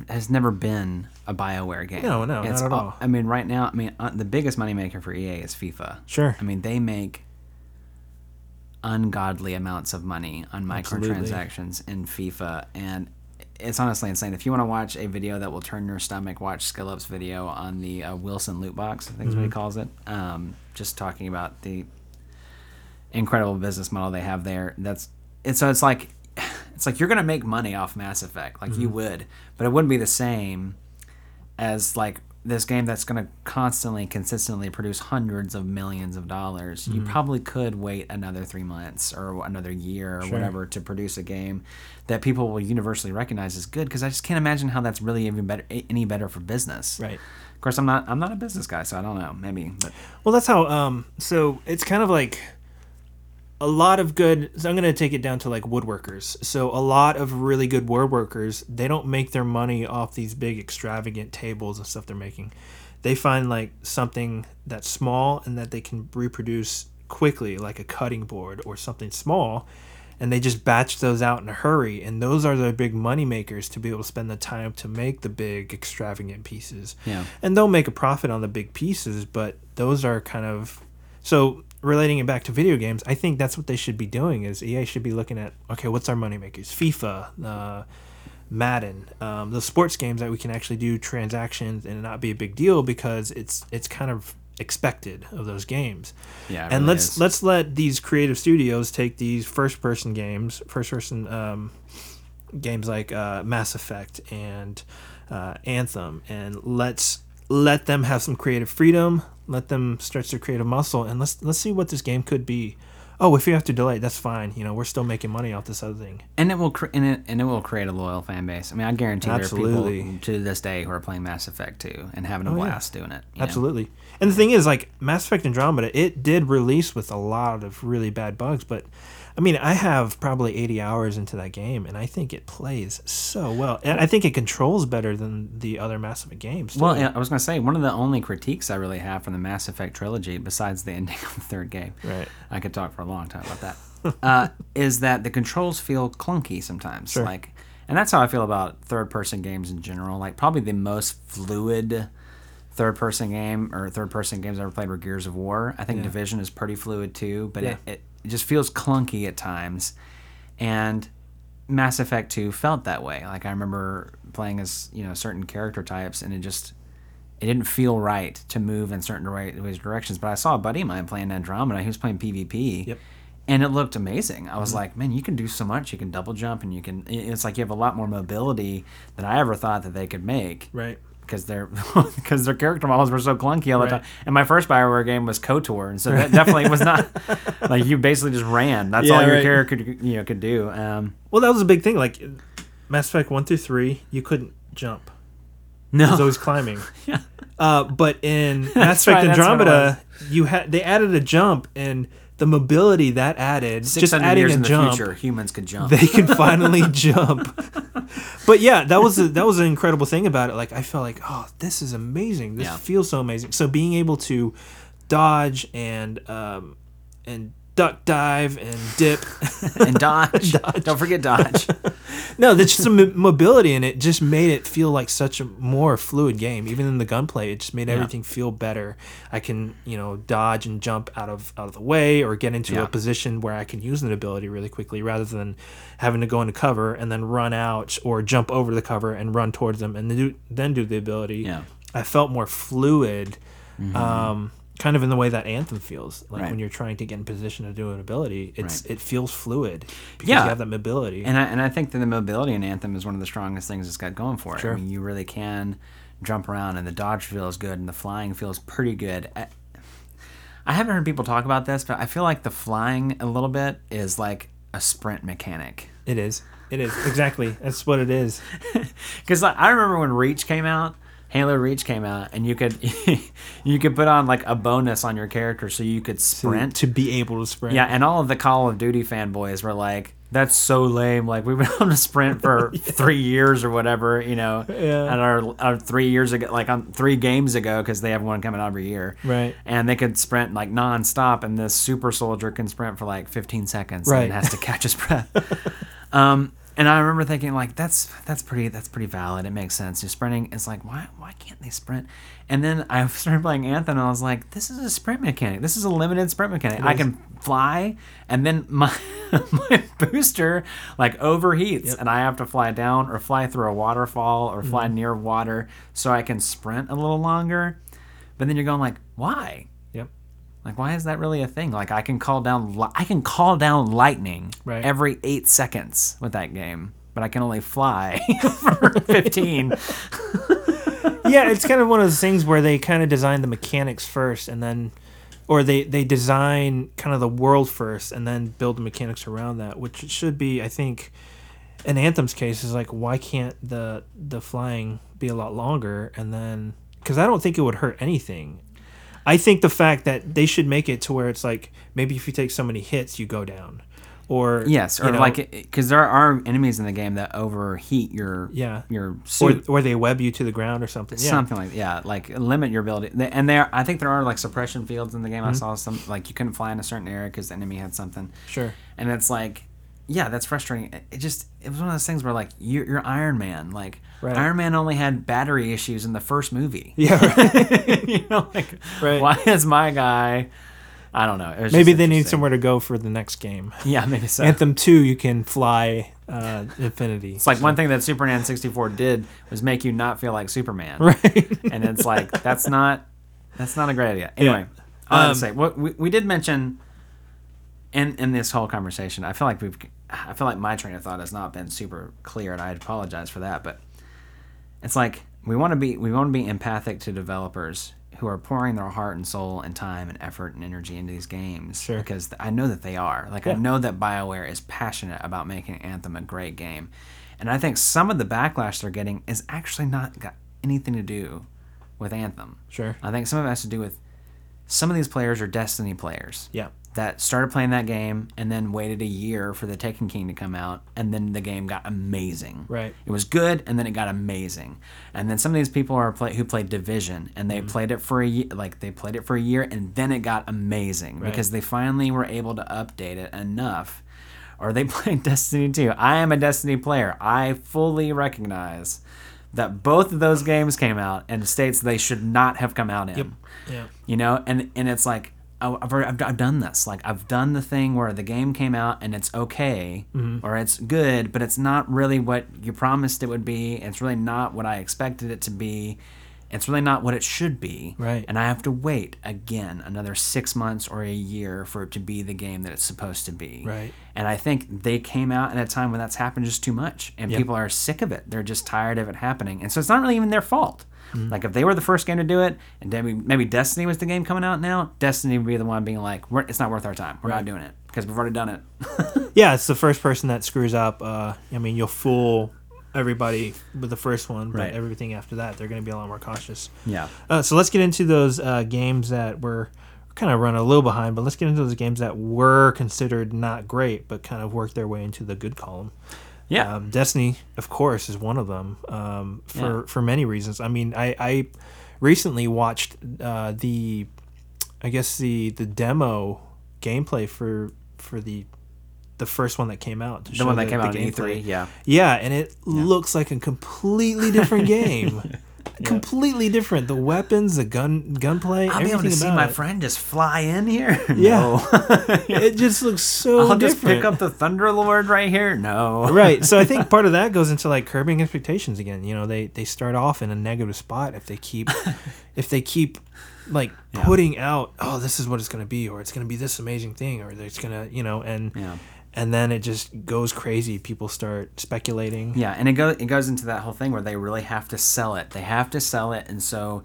has never been a Bioware game. No, no, not at all- all. I mean, right now, I mean, uh, the biggest money maker for EA is FIFA. Sure. I mean, they make ungodly amounts of money on Absolutely. microtransactions in FIFA, and it's honestly insane. If you want to watch a video that will turn your stomach, watch Skillup's video on the uh, Wilson loot box. I think is what he calls it. Um, just talking about the incredible business model they have there. That's it's so it's like (sighs) it's like you're gonna make money off Mass Effect, like you would, but it wouldn't be the same as like this game that's gonna constantly, consistently produce hundreds of millions of dollars. You probably could wait another three months or another year or Sure. whatever to produce a game that people will universally recognize as good. Because I just can't imagine how that's really even better, any better for business. Right. Of course, I'm not. I'm not a business guy, so I don't know. Maybe, but Well, that's how. Um, so it's kind of like a lot of good. So I'm going to take it down to like woodworkers. So a lot of really good woodworkers, they don't make their money off these big extravagant tables and stuff they're making. They find like something that's small and that they can reproduce quickly, like a cutting board or something small. And they just batch those out in a hurry, and those are the big money makers to be able to spend the time to make the big extravagant pieces yeah. and they'll make a profit on the big pieces but those are kind of so relating it back to video games i think that's what they should be doing is ea should be looking at okay what's our money makers fifa uh, madden um, the sports games that we can actually do transactions and not be a big deal because it's it's kind of expected of those games Yeah. and really let's is. let's let these creative studios take these first person games first person um, games like uh, mass effect and uh, anthem and let's let them have some creative freedom let them stretch their creative muscle and let's let's see what this game could be oh if you have to delay that's fine you know we're still making money off this other thing and it will cre- and it, and it will create a loyal fan base. I mean, I guarantee there are people to this day who are playing Mass Effect 2 and having a Oh, yeah. blast doing it. you know? Absolutely. And the thing is, like Mass Effect Andromeda, it did release with a lot of really bad bugs, but I mean, I have probably 80 hours into that game, and I think it plays so well. And I think it controls better than the other Mass Effect games. too. Well, yeah, I was going to say one of the only critiques I really have from the Mass Effect trilogy, besides the (laughs) ending of the third game, Right. I could talk for a long time about that, (laughs) uh, is that the controls feel clunky sometimes. Sure. Like, and that's how I feel about third-person games in general. Like, probably the most fluid third-person game or third-person games I ever played were Gears of War. I think Yeah. Division is pretty fluid too, but Yeah. it, it, it just feels clunky at times, and Mass Effect 2 felt that way. Like I remember playing as, you know, certain character types and it just it didn't feel right to move in certain dire- directions. But I saw a buddy of mine playing Andromeda. He was playing PvP. Yep. And it looked amazing. I was mm-hmm. like, man, you can do so much. You can double jump, and you can. It's like you have a lot more mobility than I ever thought that they could make Right. Because their because (laughs) their character models were so clunky all the Right. time. And my first Bioware game was KOTOR, and so that definitely was not (laughs) like you basically just ran. That's all your right. character could you know could do. Um, Well, that was a big thing. Like Mass Effect one through three, you couldn't jump. No, it was always climbing. (laughs) Yeah. Uh, but in Mass Effect right, that's what it Andromeda, you had they added a jump and the mobility that added, just adding years a in the jump, future, humans could jump. they can (laughs) finally jump. But yeah, that was a, that was an incredible thing about it. Like I felt like, oh, this is amazing. This Yeah. feels so amazing. So being able to dodge and um, and duck dive and dip. (laughs) and dodge. Don't forget dodge. (laughs) no, there's just some mobility in it. Just made it feel like such a more fluid game. Even in the gunplay, it just made everything feel better. I can you know dodge and jump out of out of the way or get into Yeah. a position where I can use an ability really quickly rather than having to go into cover and then run out or jump over the cover and run towards them and then do, then do the ability. Yeah. I felt more fluid. Um, kind of in the way that Anthem feels, like Right. when you're trying to get in position to do an ability, it's Right. it feels fluid because Yeah. you have that mobility. And I, and I think that the mobility in Anthem is one of the strongest things it's got going for it. Sure. I mean, you really can jump around, and the dodge feels good, and the flying feels pretty good. I, I haven't heard people talk about this, but I feel like the flying a little bit is like a sprint mechanic. It is. It is exactly. That's what it is. (laughs) Because like, I remember when Reach came out, Halo Reach came out, and you could (laughs) you could put on like a bonus on your character so you could sprint. to be able to sprint. Yeah, and all of the Call of Duty fanboys were like, "That's so lame! Like we've been (laughs) on a sprint for (laughs) three years or whatever, you know, Yeah. and our, our three years ago, like on three games ago, because they have one coming out every year, Right. And they could sprint like nonstop, and this super soldier can sprint for like 15 seconds, Right. And has to catch his breath. um, and I remember thinking like, that's that's pretty that's pretty valid. It makes sense. You're sprinting. It's like why why can't they sprint? And then I (laughs) started playing Anthem, and I was like, this is a sprint mechanic. This is a limited sprint mechanic. I can fly, and then my (laughs) my booster like overheats, Yep. and I have to fly down or fly through a waterfall or Mm-hmm. fly near water so I can sprint a little longer. But then you're going like, why? Like, why is that really a thing? Like, I can call down, li- I can call down lightning Right. every eight seconds with that game, but I can only fly (laughs) for fifteen. (laughs) yeah, it's kind of one of those things where they kind of design the mechanics first, and then, or they they design kind of the world first, and then build the mechanics around that, which should be, I think. In Anthem's case, is like why can't the the flying be a lot longer, and then because I don't think it would hurt anything. I think the fact that they should make it to where it's like maybe if you take so many hits, you go down, or yes, or you know, like, because there are enemies in the game that overheat your Yeah. your or, suit. or they web you to the ground or something. Yeah. Something like yeah, like limit your ability. And there, I think there are like suppression fields in the game. Mm-hmm. I saw some like you couldn't fly in a certain area because the enemy had something. Sure. and it's like yeah that's frustrating It- it just it was one of those things where like you're, you're iron man like Right. iron man only had battery issues in the first movie (laughs) Yeah. Right. (laughs) you know like Right. why is my guy i don't know maybe they need somewhere to go for the next game. (laughs) yeah maybe so Anthem two, you can fly uh, infinity. it's like one thing that superman 64 did was make you not feel like superman right. and it's like that's not that's not a great idea anyway i Um, say what we, we did mention in in this whole conversation i feel like we've i feel like my train of thought has not been super clear and i apologize for that but it's like we want to be we want to be empathic to developers who are pouring their heart and soul and time and effort and energy into these games Sure. because I know that they are. Like I know that BioWare is passionate about making Anthem a great game. And I think some of the backlash they're getting is actually not got anything to do with Anthem. Sure. I think some of it has to do with some of these players are Destiny players Yeah. That started playing that game and then waited a year for the Taken King to come out, and then the game got amazing. Right. It was good, and then it got amazing. And then some of these people are play, who played Division, and Mm-hmm. they played it for a year, like they played it for a year, and then it got amazing Right. because they finally were able to update it enough. Or they (laughs) played Destiny 2. I am a Destiny player. I fully recognize that both of those games came out in states they should not have come out in Yep. Yeah. you know and and it's like I- I've, already, I've, I've done this. Like I've done the thing where the game came out and it's okay mm-hmm. or it's good, but it's not really what you promised it would be. It's really not what I expected it to be. It's really not what it should be. Right. And I have to wait again another six months or a year for it to be the game that it's supposed to be. Right. And I think they came out at a time when that's happened just too much, and Yep. people are sick of it. They're just tired of it happening, and so it's not really even their fault. Mm-hmm. Like if they were the first game to do it, and maybe maybe Destiny was the game coming out now, Destiny would be the one being like, We're, "It's not worth our time. We're not doing it because we've already done it." (laughs) Yeah, it's the first person that screws up. Uh, I mean, you'll fool everybody with the first one, but Right. everything after that, they're going to be a lot more cautious. yeah. Uh, so let's get into those uh, games that were kind of run a little behind, but let's get into those games that were considered not great, but kind of worked their way into the good column. Yeah. Um, Destiny, of course, is one of them um, for Yeah. for many reasons. I mean, I, I recently watched uh, the, I guess the the demo gameplay for for the the first one that came out. To the one that came out in. E3. Yeah. Yeah, and it looks like a completely different (laughs) game. Completely different. The weapons, the gun, gunplay, I'll be able to see my it. friend just fly in here. (laughs) Yeah. (laughs) It just looks so (laughs) I'll different. just pick up the Thunderlord right here. No. right. So I think part of that goes into like curbing expectations again. You know, they they start off in a negative spot if they keep if they keep like putting out, oh, this is what it's going to be, or it's going to be this amazing thing, or it's going to, you know, and Yeah. And then it just goes crazy. People start speculating. Yeah, and it goes it goes into that whole thing where they really have to sell it. They have to sell it, and so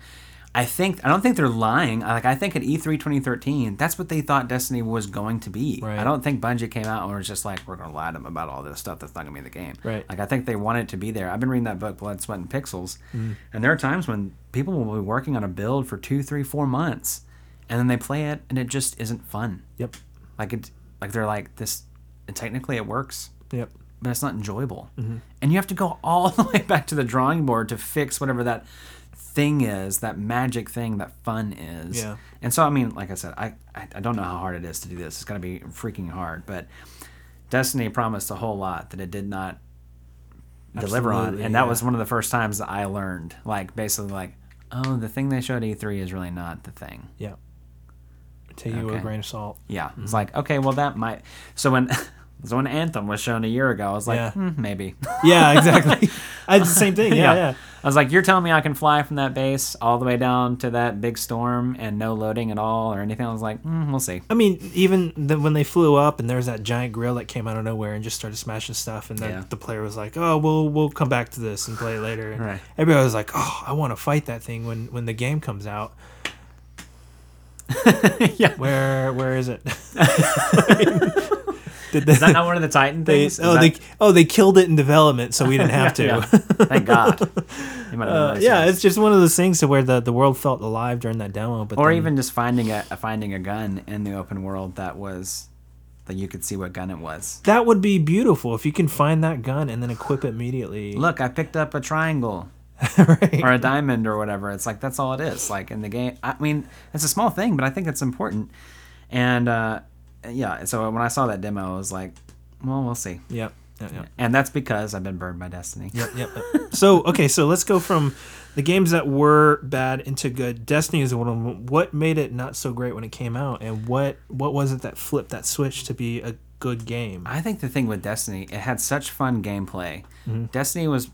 I think I don't think they're lying. Like I think at E E3 2013, that's what they thought Destiny was going to be. Right. I don't think Bungie came out and was just like, we're going to lie to them about all this stuff that's not going to be in the game. Right. Like I think they wanted it to be there. I've been reading that book, Blood, Sweat, and Pixels, Mm. and there are times when people will be working on a build for two, three, four months, and then they play it, and it just isn't fun. Yep. Like it, like they're like this. And technically, it works Yep. but it's not enjoyable. Mm-hmm. And you have to go all (laughs) the way back to the drawing board to fix whatever that thing is, that magic thing that fun is. Yeah. And so, I mean, like I said, I, I, I don't know how hard it is to do this. It's going to be freaking hard. But Destiny promised a whole lot that it did not deliver on. Absolutely, And that yeah. was one of the first times that I learned, like, basically, like, oh, the thing they showed E3 is really not the thing. Yeah. Take it with a grain of salt. Yeah, Mm-hmm. it's like okay, well that might. So when (laughs) so when Anthem was shown a year ago, I was like, Yeah. hmm, maybe. (laughs) Yeah, exactly. (laughs) I did the same thing. Yeah, yeah. I was like, you're telling me I can fly from that base all the way down to that big storm and no loading at all or anything? I was like, mm, we'll see. I mean, even the, when they flew up and there was that giant grill that came out of nowhere and just started smashing stuff, and then Yeah. the player was like, "Oh, we'll we'll come back to this and play it later." And (laughs) Right. Everybody was like, "Oh, I want to fight that thing when when the game comes out." yeah. Where where is it? Did Is that not one of the Titan they, things? Is oh, that- they oh they killed it in development, so we didn't have (laughs) to. Yeah. Thank God. You might have Uh, yeah, it's just one of those things to where the, the world felt alive during that demo. But or then- even just finding a finding a gun in the open world that was that you could see what gun it was. that would be beautiful if you can find that gun and then equip it immediately. Look, I picked up a triangle. (laughs) right. or a diamond or whatever. It's like that's all it is. Like in the game, I mean, it's a small thing, but I think it's important. And uh, yeah, so when I saw that demo, I was like, well, we'll see. Yep. Yep. Yep. And that's because I've been burned by Destiny. Yep, yep, yep. So okay, so let's go from the games that were bad into good. Destiny is one of them. What made it not so great when it came out, and what what was it that flipped that switch to be a good game? I think the thing with Destiny, it had such fun gameplay. Mm-hmm. Destiny was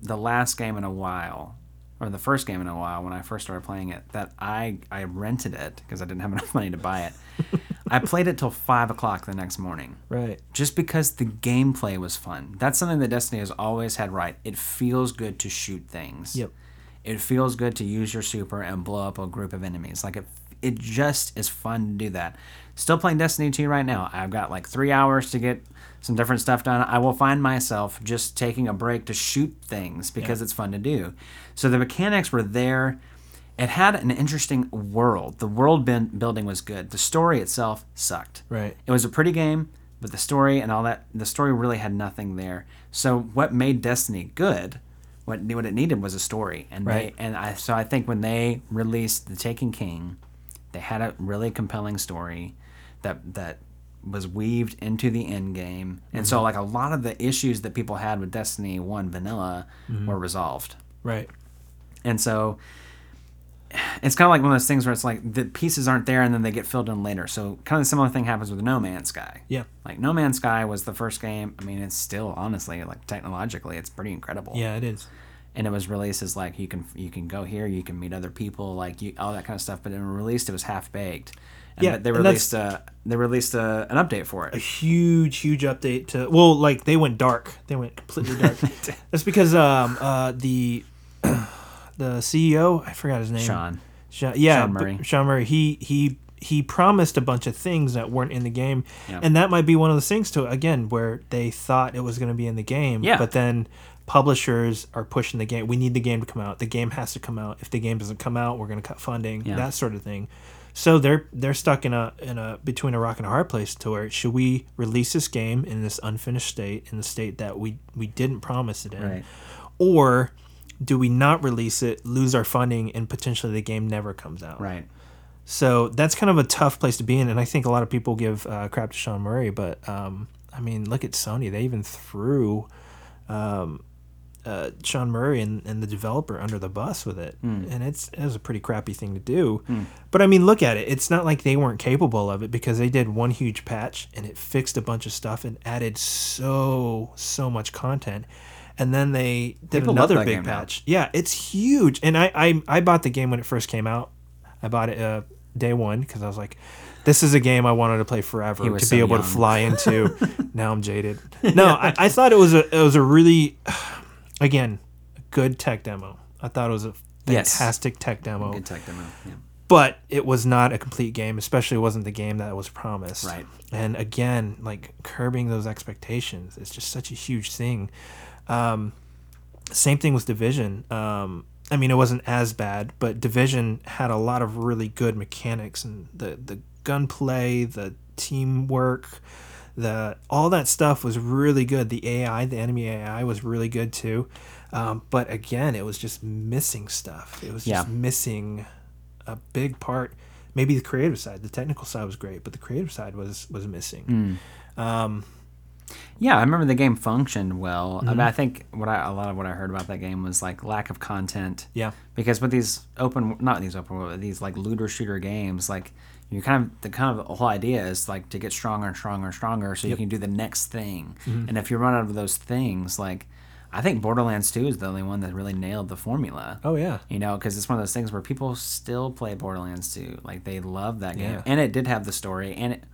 the last game in a while, or the first game in a while when I first started playing it, that I I rented it because I didn't have (laughs) enough money to buy it. (laughs) I played it till five o'clock the next morning. Right. just because the gameplay was fun. That's something that Destiny has always had right. It feels good to shoot things. Yep. It feels good to use your super and blow up a group of enemies. Like it it just is fun to do that. Still playing Destiny 2 right now. I've got like 3 hours to get some different stuff done. I will find myself just taking a break to shoot things because it's fun to do. So the mechanics were there. It had an interesting world. The world building was good. The story itself sucked. Right. It was a pretty game, but the story and all that, the story really had nothing there. So what made Destiny good, what what it needed was a story, and Right. they and I so I think when they released The Taken King, they had a really compelling story that that was weaved into the end game, and so mm-hmm. like a lot of the issues that people had with Destiny One Vanilla mm-hmm. were resolved. Right. And so it's kind of like one of those things where it's like the pieces aren't there and then they get filled in later. So kind of the similar thing happens with No Man's Sky. Yeah. Like No Man's Sky was the first game. I mean, it's still honestly like technologically, it's pretty incredible. Yeah, it is. And it was released as like you can you can go here, you can meet other people, like you all that kind of stuff. But when released, it was half baked. And Yeah, but they released a they released a, an update for it. a huge, huge update to well, like they went dark. They went completely dark. (laughs) That's because um uh the the CEO I forgot his name. Sean. Sean yeah, Sean Murray. Sean Murray. He he he promised a bunch of things that weren't in the game, Yeah. and that might be one of those things to again where they thought it was going to be in the game, Yeah. but then publishers are pushing the game. We need the game to come out. The game has to come out. If the game doesn't come out, we're going to cut funding. Yeah. That sort of thing. So they're they're stuck in a in a between a rock and a hard place to where should we release this game in this unfinished state in the state that we we didn't promise it in, Right. or do we not release it, lose our funding, and potentially the game never comes out? Right. So that's kind of a tough place to be in, and I think a lot of people give uh, crap to Sean Murray, but um, I mean, look at Sony; they even threw um, uh, Sean Murray and, and the developer under the bus with it, and it's it was a pretty crappy thing to do. But I mean, look at it; it's not like they weren't capable of it because they did one huge patch and it fixed a bunch of stuff and added so so much content. And then they did People another big game now. patch. Yeah, it's huge. And I, I I bought the game when it first came out. I bought it uh, day one because I was like, this is a game I wanted to play forever to be so able to fly into. (laughs) now I'm jaded. (laughs) No, I, I thought it was a it was a really, (sighs) again, a good tech demo. I thought it was a Yes. fantastic tech demo, Good tech demo. Yeah. but it was not a complete game. Especially it wasn't the game that was promised. Right. And again, like curbing those expectations is just such a huge thing. Um, same thing with Division. Um, I mean, it wasn't as bad, but Division had a lot of really good mechanics and the the gunplay, the teamwork, the all that stuff was really good. The AI, the enemy AI, was really good too. Um, but again, it was just missing stuff. It was just missing a big part. Maybe the creative side, the technical side was great, but the creative side was was missing. Um, Yeah, I remember the game functioned well. I, mean, Mm-hmm. I think what I a lot of what I heard about that game was like lack of content. yeah, Because with these open, not these open, world, these like looter shooter games, like you kind of the kind of whole idea is like to get stronger and stronger and stronger, so you can do the next thing. Mm-hmm. And if you run out of those things, like I think Borderlands Two is the only one that really nailed the formula. oh yeah, You know, because it's one of those things where people still play Borderlands 2. Like they love that game, Yeah. and it did have the story, and it.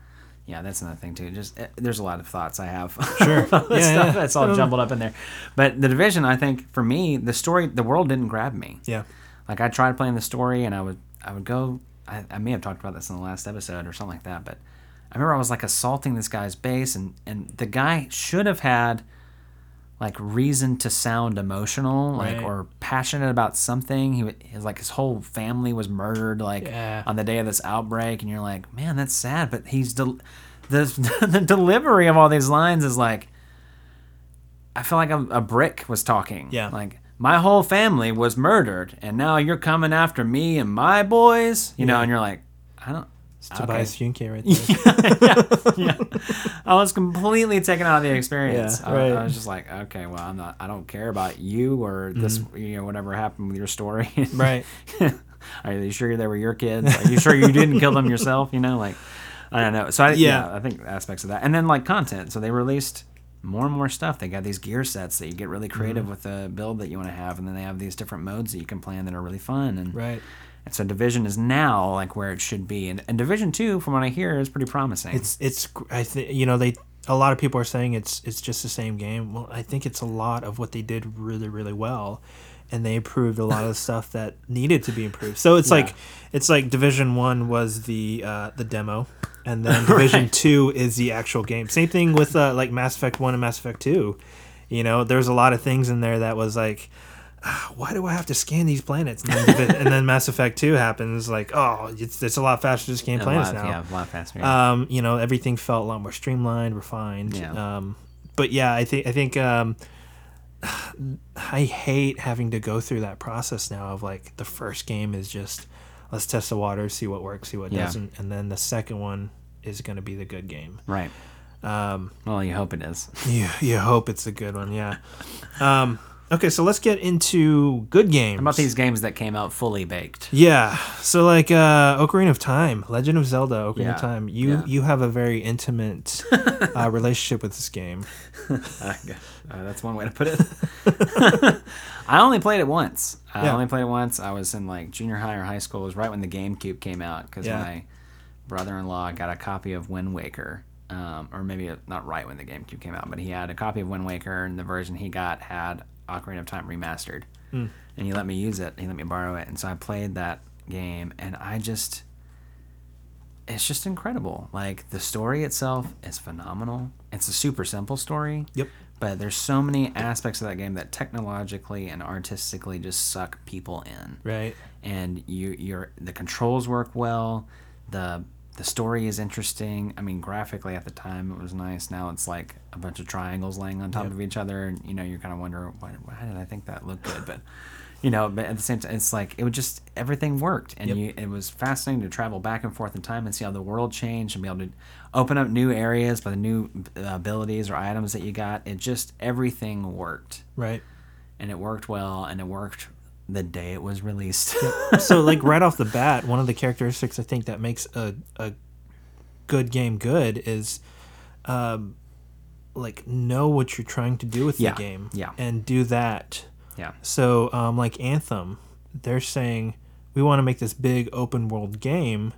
Yeah, that's another thing too. Just eh, there's a lot of thoughts I have. Sure. (laughs) Yeah, stuff yeah. that's all Um, jumbled up in there. But the division, I think, for me, the story, the world didn't grab me. yeah, Like I tried playing the story, and I would, I would go. I, I may have talked about this in the last episode or something like that, but I remember I was like assaulting this guy's base, and and the guy should have had like reason to sound emotional, like Right. or passionate about something. He, wa- his like his whole family was murdered, like Yeah. on the day of this outbreak, and you're like, man, that's sad. But he's del- the (laughs) the delivery of all these lines is like, I feel like a, a brick was talking. Yeah. like my whole family was murdered, and now you're coming after me and my boys. You know, and you're like, I don't. It's okay. Tobias Funke right (laughs) there. yeah. I was completely taken out of the experience. Yeah, I, right. I was just like, okay, well, I'm not. I don't care about you or this. You know, whatever happened with your story. (laughs) Right. Are you sure they were your kids? Are you sure you didn't kill them yourself? You know, like I don't know. So I, yeah. Yeah. I think aspects of that, and then like content. So they released more and more stuff. They got these gear sets that you get really Mm-hmm. creative with the build that you want to have, and then they have these different modes that you can play in that are really fun. And, Right. And so Division is now like where it should be, and, and Division Two, from what I hear, is pretty promising. It's it's I think you know they a lot of people are saying it's it's just the same game. Well, I think it's a lot of what they did really really well, and they improved a lot of the (laughs) stuff that needed to be improved. So it's Yeah. like it's like Division One was the uh, the demo, and then (laughs) Division Two is the actual game. Same thing with uh, like Mass Effect One and Mass Effect Two. You know, there's a lot of things in there that was like. "Ah, Why do I have to scan these planets? And then, and then Mass Effect Two happens. Like, oh, it's, it's a lot faster to scan a planets lot, now. yeah, a lot faster. yeah. Um, you know, everything felt a lot more streamlined, refined. Yeah. Um, but yeah, I think I think um, (sighs) I hate having to go through that process now of like the first game is just let's test the waters, see what works, see what Yeah. doesn't, and then the second one is going to be the good game. right. Um, Well, you hope it is. you you hope it's a good one, yeah. Um, Okay, so let's get into good games. How about these games that came out fully baked? Yeah. So like uh Ocarina of Time, Legend of Zelda, Ocarina Yeah, of Time. You yeah. you have a very intimate (laughs) uh, relationship with this game. (laughs) Uh, that's one way to put it. (laughs) I only played it once. I Yeah. only played it once. I was in like junior high or high school. It was right when the GameCube came out because my brother-in-law got a copy of Wind Waker, um, or maybe not right when the GameCube came out, but he had a copy of Wind Waker, and the version he got had Ocarina of Time remastered, Hmm. and he let me use it. He let me borrow it, and so I played that game, and I just. It's just incredible. Like the story itself is phenomenal. It's a super simple story Yep. but there's so many aspects of that game that technologically and artistically just suck people in Right. and you, you're the controls work well the the story is interesting i mean graphically at the time it was nice now it's like a bunch of triangles laying on top Yep. of each other and you know you're kind of wondering why, why did i think that looked good but you know but at the same time it's like it would just everything worked and Yep. you it was fascinating to travel back and forth in time and see how the world changed and be able to open up new areas by the new uh, abilities or items that you got it just everything worked Right. and it worked well and it worked the day it was released (laughs) so like right off the bat, one of the characteristics I think that makes a a good game good is um like know what you're trying to do with Yeah, the game yeah. and do that. yeah So um like Anthem, they're saying we want to make this big open world game.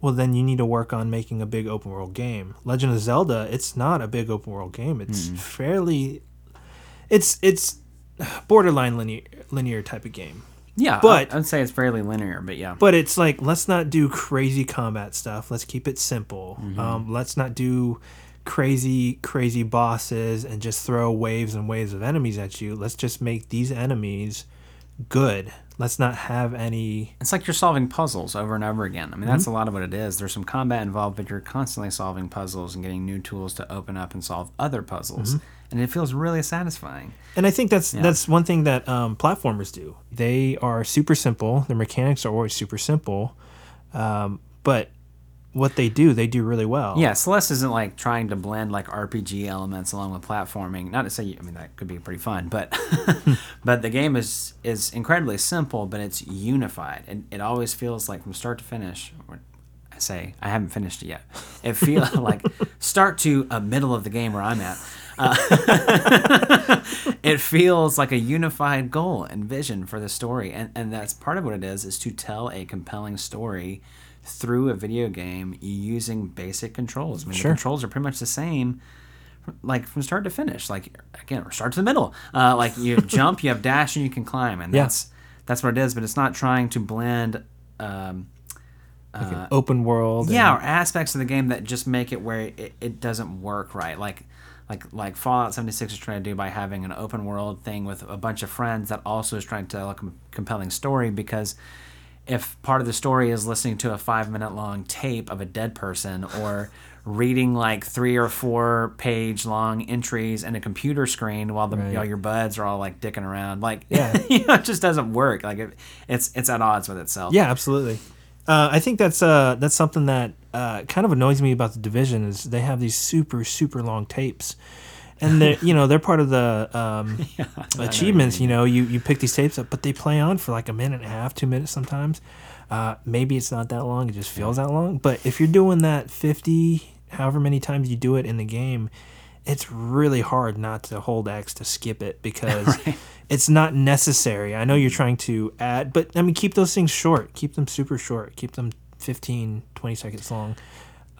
Well, then you need to work on making a big open world game. Legend of Zelda, it's not a big open world game. It's fairly it's it's borderline linear linear type of game. Yeah, But- I'd say it's fairly linear, but yeah. But it's like let's not do crazy combat stuff. Let's keep it simple. Um, let's not do crazy crazy bosses and just throw waves and waves of enemies at you. Let's just make these enemies good. Let's not have any. It's like you're solving puzzles over and over again. I mean, that's Mm-hmm. a lot of what it is. There's some combat involved, but you're constantly solving puzzles and getting new tools to open up and solve other puzzles. Mm-hmm. And it feels really satisfying. And I think that's that's one thing that um, platformers do. They are super simple. Their mechanics are always super simple, um, but what they do, they do really well. Yeah, Celeste isn't like trying to blend like RPG elements along with platforming. Not to say, I mean, that could be pretty fun, but (laughs) but the game is is incredibly simple, but it's unified, and it always feels like from start to finish. I say I haven't finished it yet. It feels (laughs) like start to a middle of the game where I'm at. Uh, (laughs) it feels like a unified goal and vision for the story, and and that's part of what it is is to tell a compelling story through a video game using basic controls. I mean, Sure. the controls are pretty much the same, like from start to finish. Like again, or start to the middle. Uh, like you (laughs) jump, you have dash, and you can climb, and Yeah. that's that's what it is. But it's not trying to blend. Um, Like an open world. yeah, and- or aspects of the game that just make it where it, it doesn't work right. Like like like Fallout 76 is trying to do by having an open world thing with a bunch of friends that also is trying to tell a com- compelling story because if part of the story is listening to a 5 minute long tape of a dead person or (laughs) reading like 3 or 4 page long entries in a computer screen while the Right. while your buds are all like dicking around like Yeah. (laughs) you know, it just doesn't work like it, it's it's at odds with itself. Yeah, absolutely. Uh, I think that's uh, that's something that uh, kind of annoys me about the division is they have these super super long tapes, and they (laughs) you know they're part of the um, (laughs) achievements. You know, you you pick these tapes up, but they play on for like a minute and a half, two minutes sometimes. Uh, maybe it's not that long; it just feels that long. But if you're doing that fifty, however many times you do it in the game, it's really hard not to hold X to skip it because (laughs) it's not necessary. I know you're trying to add, but I mean, keep those things short. Keep them super short. Keep them 15, 20 seconds long.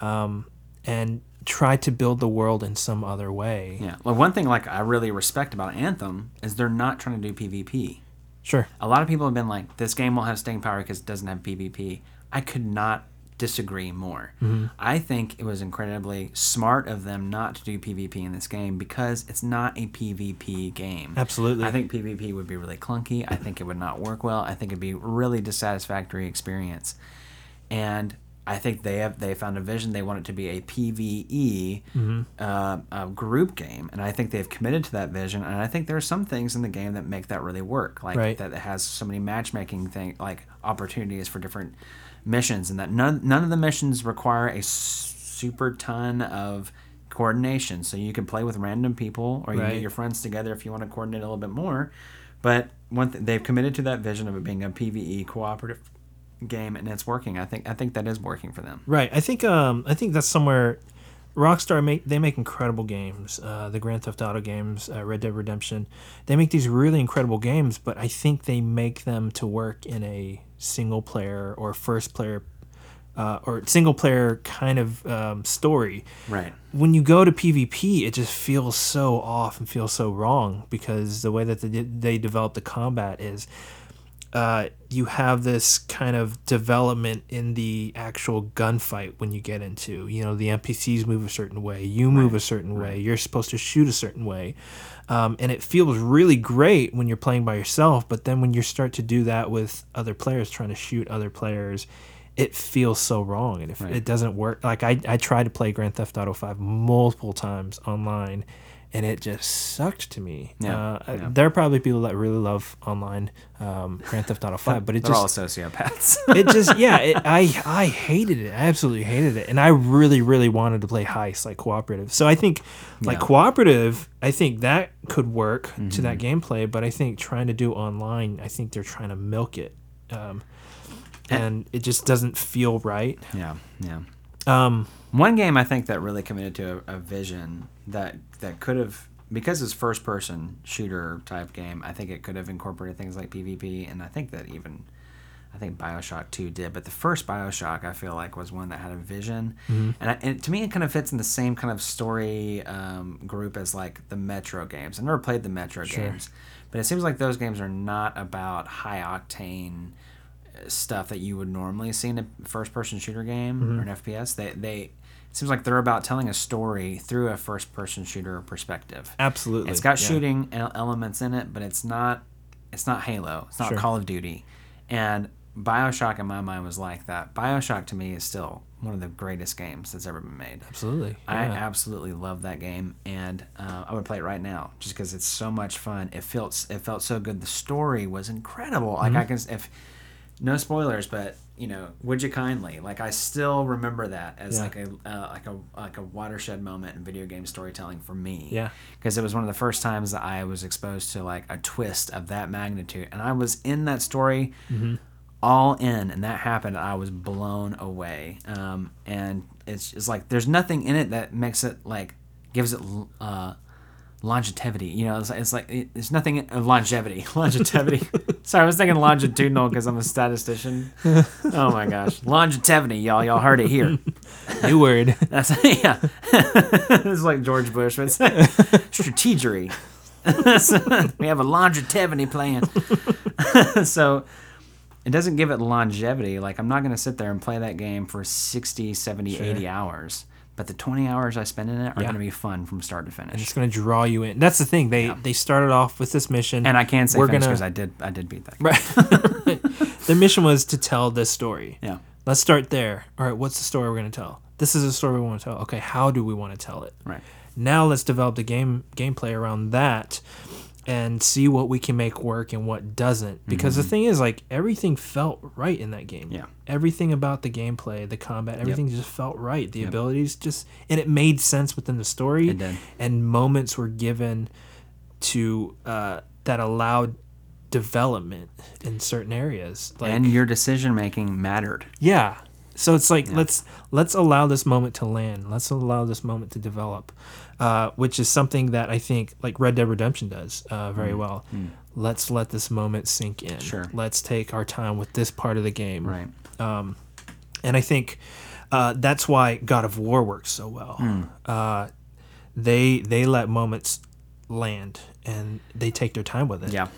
Um, and try to build the world in some other way. Yeah. Well, one thing like I really respect about Anthem is they're not trying to do PvP. Sure. A lot of people have been like, this game won't have staying power because it doesn't have PvP. I could not disagree more. Mm-hmm. I think it was incredibly smart of them not to do PvP in this game because it's not a PvP game. Absolutely. I think PvP would be really clunky. I think it would not work well. I think it'd be really dissatisfactory experience. And I think they have they found a vision. They want it to be a PVE uh, a group game, and I think they've committed to that vision. And I think there are some things in the game that make that really work, like Right. that it has so many matchmaking thing like opportunities for different missions, and that none none of the missions require a super ton of coordination. So you can play with random people, or you can get your friends together if you want to coordinate a little bit more. But one th- they've committed to that vision of it being a PVE cooperative game, and it's working. I think I think that is working for them. Right. I think um I think that's somewhere Rockstar make they make incredible games. Uh, the Grand Theft Auto games, uh, Red Dead Redemption, they make these really incredible games. But I think they make them to work in a single player or first player uh, or single player kind of um, story. Right. When you go to PvP, it just feels so off and feels so wrong because the way that they, they develop the combat is uh, you have this kind of development in the actual gunfight when you get into you know the npcs move a certain way you move a certain way you're supposed to shoot a certain way um, and it feels really great when you're playing by yourself but then when you start to do that with other players trying to shoot other players it feels so wrong and it, Right. it doesn't work like I, I tried to play grand theft auto 5 multiple times online and it just sucked to me Yeah, uh, yeah. there are probably people that really love online um, grand theft auto (laughs) 5 but it They're all sociopaths. (laughs) it just (laughs) yeah it, i i hated it i absolutely hated it and i really really wanted to play heist like cooperative so i think like Yeah. Mm-hmm. cooperative i think that could work to that gameplay but i think trying to do online i think they're trying to milk it um, and it just doesn't feel right yeah, yeah. Um, One game I think that really committed to a, a vision that that could have because it's first person shooter type game. I think it could have incorporated things like PvP, and I think that even I think Bioshock Two did. But the first Bioshock I feel like was one that had a vision, and, I, and to me it kind of fits in the same kind of story um, group as like the Metro games. I've never played the Metro Sure. games, but it seems like those games are not about high octane stuff that you would normally see in a first person shooter game or an FPS. They they it seems like they're about telling a story through a first person shooter perspective. absolutely It's got yeah. shooting elements in it, but it's not it's not Halo. It's not Sure. Call of Duty. And BioShock in my mind was like that. BioShock to me is still one of the greatest games that's ever been made. absolutely I absolutely love that game, and uh, I would play it right now just because it's so much fun. It felt it felt so good. The story was incredible. Like Mm-hmm. I can if no spoilers, but you know, would you kindly? Like I still remember that as Yeah. like a uh, like a like a watershed moment in video game storytelling for me. Yeah. because it was one of the first times that I was exposed to like a twist of that magnitude, and I was in that story Mm-hmm. all in and that happened and i was blown away um, and it's, it's like there's nothing in it that makes it like gives it uh, longevity you know it's, it's like it, there's nothing uh, longevity (laughs) longevity (laughs) sorry i was thinking longitudinal because i'm a statistician. Oh my gosh. Longevity y'all. Y'all heard it here. New word. That's (laughs) yeah. It's like george bush but it's strategery. (laughs) We have a longevity plan. (laughs) So it doesn't give it longevity. Like i'm not going to sit there and play that game for 60 70 80 hours but the 20 hours i spend in it are Yeah. going to be fun from start to finish it's going to draw you in that's the thing they they started off with this mission and i can't say We're gonna- because i did i did beat that. Right. (laughs) the mission was to tell this story. yeah Let's start there. All right, what's the story we're going to tell? This is a story we want to tell. Okay, how do we want to tell it? right Now let's develop the game gameplay around that and see what we can make work and what doesn't. Because the thing is like everything felt right in that game. Mm-hmm. Yeah. Everything about the gameplay, the combat, everything just felt right. The abilities just and it made sense within the story. It did. And moments were given to uh, that allowed development in certain areas. Like and your decision making mattered yeah. So it's like let's let's allow this moment to land. Let's allow this moment to develop, uh, which is something that I think like Red Dead Redemption does uh, very well. Let's let this moment sink in. Mm. Sure. Let's take our time with this part of the game. right And I think uh, that's why God of War works so well. Hmm. Uh, they they let moments land and they take their time with it. Yeah.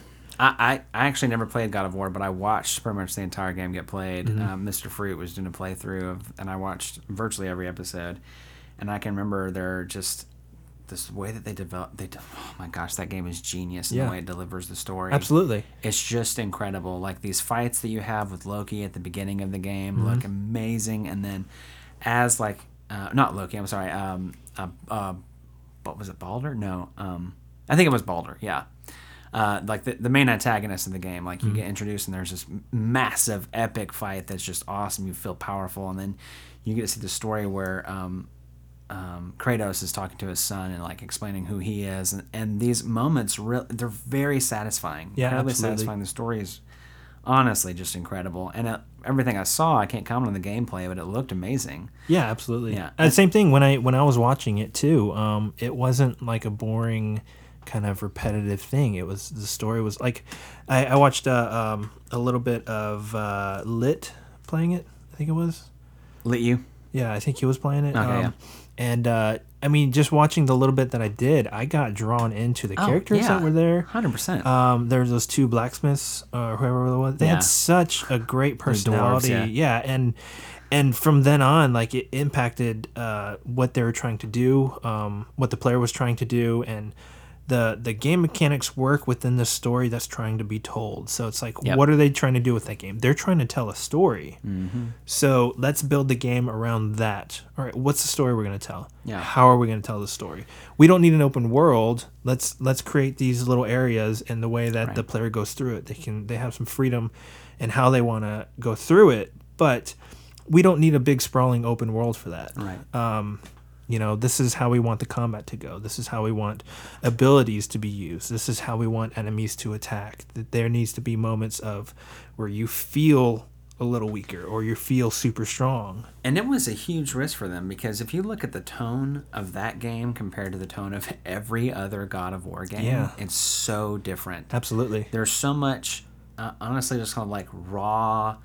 I, I, actually never played God of War, but I watched pretty much the entire game get played. Mm-hmm. Um, Mr. Fruit was doing a playthrough, of, and I watched virtually every episode. And I can remember they're just this way that they develop. They de- oh my gosh, that game is genius in Yeah. the way it delivers the story. Absolutely. It's just incredible. Like these fights that you have with Loki at the beginning of the game Mm-hmm. look amazing, and then as like uh, not Loki, I'm sorry. Um, uh, uh, what was it, Baldur? No, um, I think it was Baldur. Yeah. Uh, like the, the main antagonist in the game, like you get introduced and there's this massive epic fight that's just awesome. You feel powerful, and then you get to see the story where um, um, Kratos is talking to his son and like explaining who he is, and, and these moments, re- they're very satisfying. Yeah, incredibly absolutely. satisfying. The story is honestly just incredible, and uh, everything I saw, I can't comment on the gameplay, but it looked amazing. Yeah, absolutely. Yeah. And same thing when I when I was watching it too. Um, it wasn't like a boring kind of repetitive thing. It was the story was like, I, I watched uh, um, a little bit of uh, Lit playing it. I think it was. Lit you? Yeah, I think he was playing it. Okay, um, yeah. And uh, I mean, just watching the little bit that I did, I got drawn into the characters that were there. Hundred percent. Um, there was those two blacksmiths or whoever it was. They Yeah. had such a great dwarves, personality. yeah. yeah. and and from then on, like it impacted uh, what they were trying to do, um, what the player was trying to do, and the the game mechanics work within the story that's trying to be told. So it's like, Yep. what are they trying to do with that game? They're trying to tell a story. So let's build the game around that. All right, what's the story we're going to tell? Yeah. How are we going to tell the story? We don't need an open world. Let's let's create these little areas in the way that the player goes through it. They can they have some freedom in how they want to go through it, but we don't need a big sprawling open world for that. right. Um, you know, this is how we want the combat to go. This is how we want abilities to be used. This is how we want enemies to attack. That there needs to be moments of where you feel a little weaker or you feel super strong. And it was a huge risk for them because if you look at the tone of that game compared to the tone of every other God of War game, Yeah. it's so different. Absolutely. There's so much, uh, honestly, just kind of like raw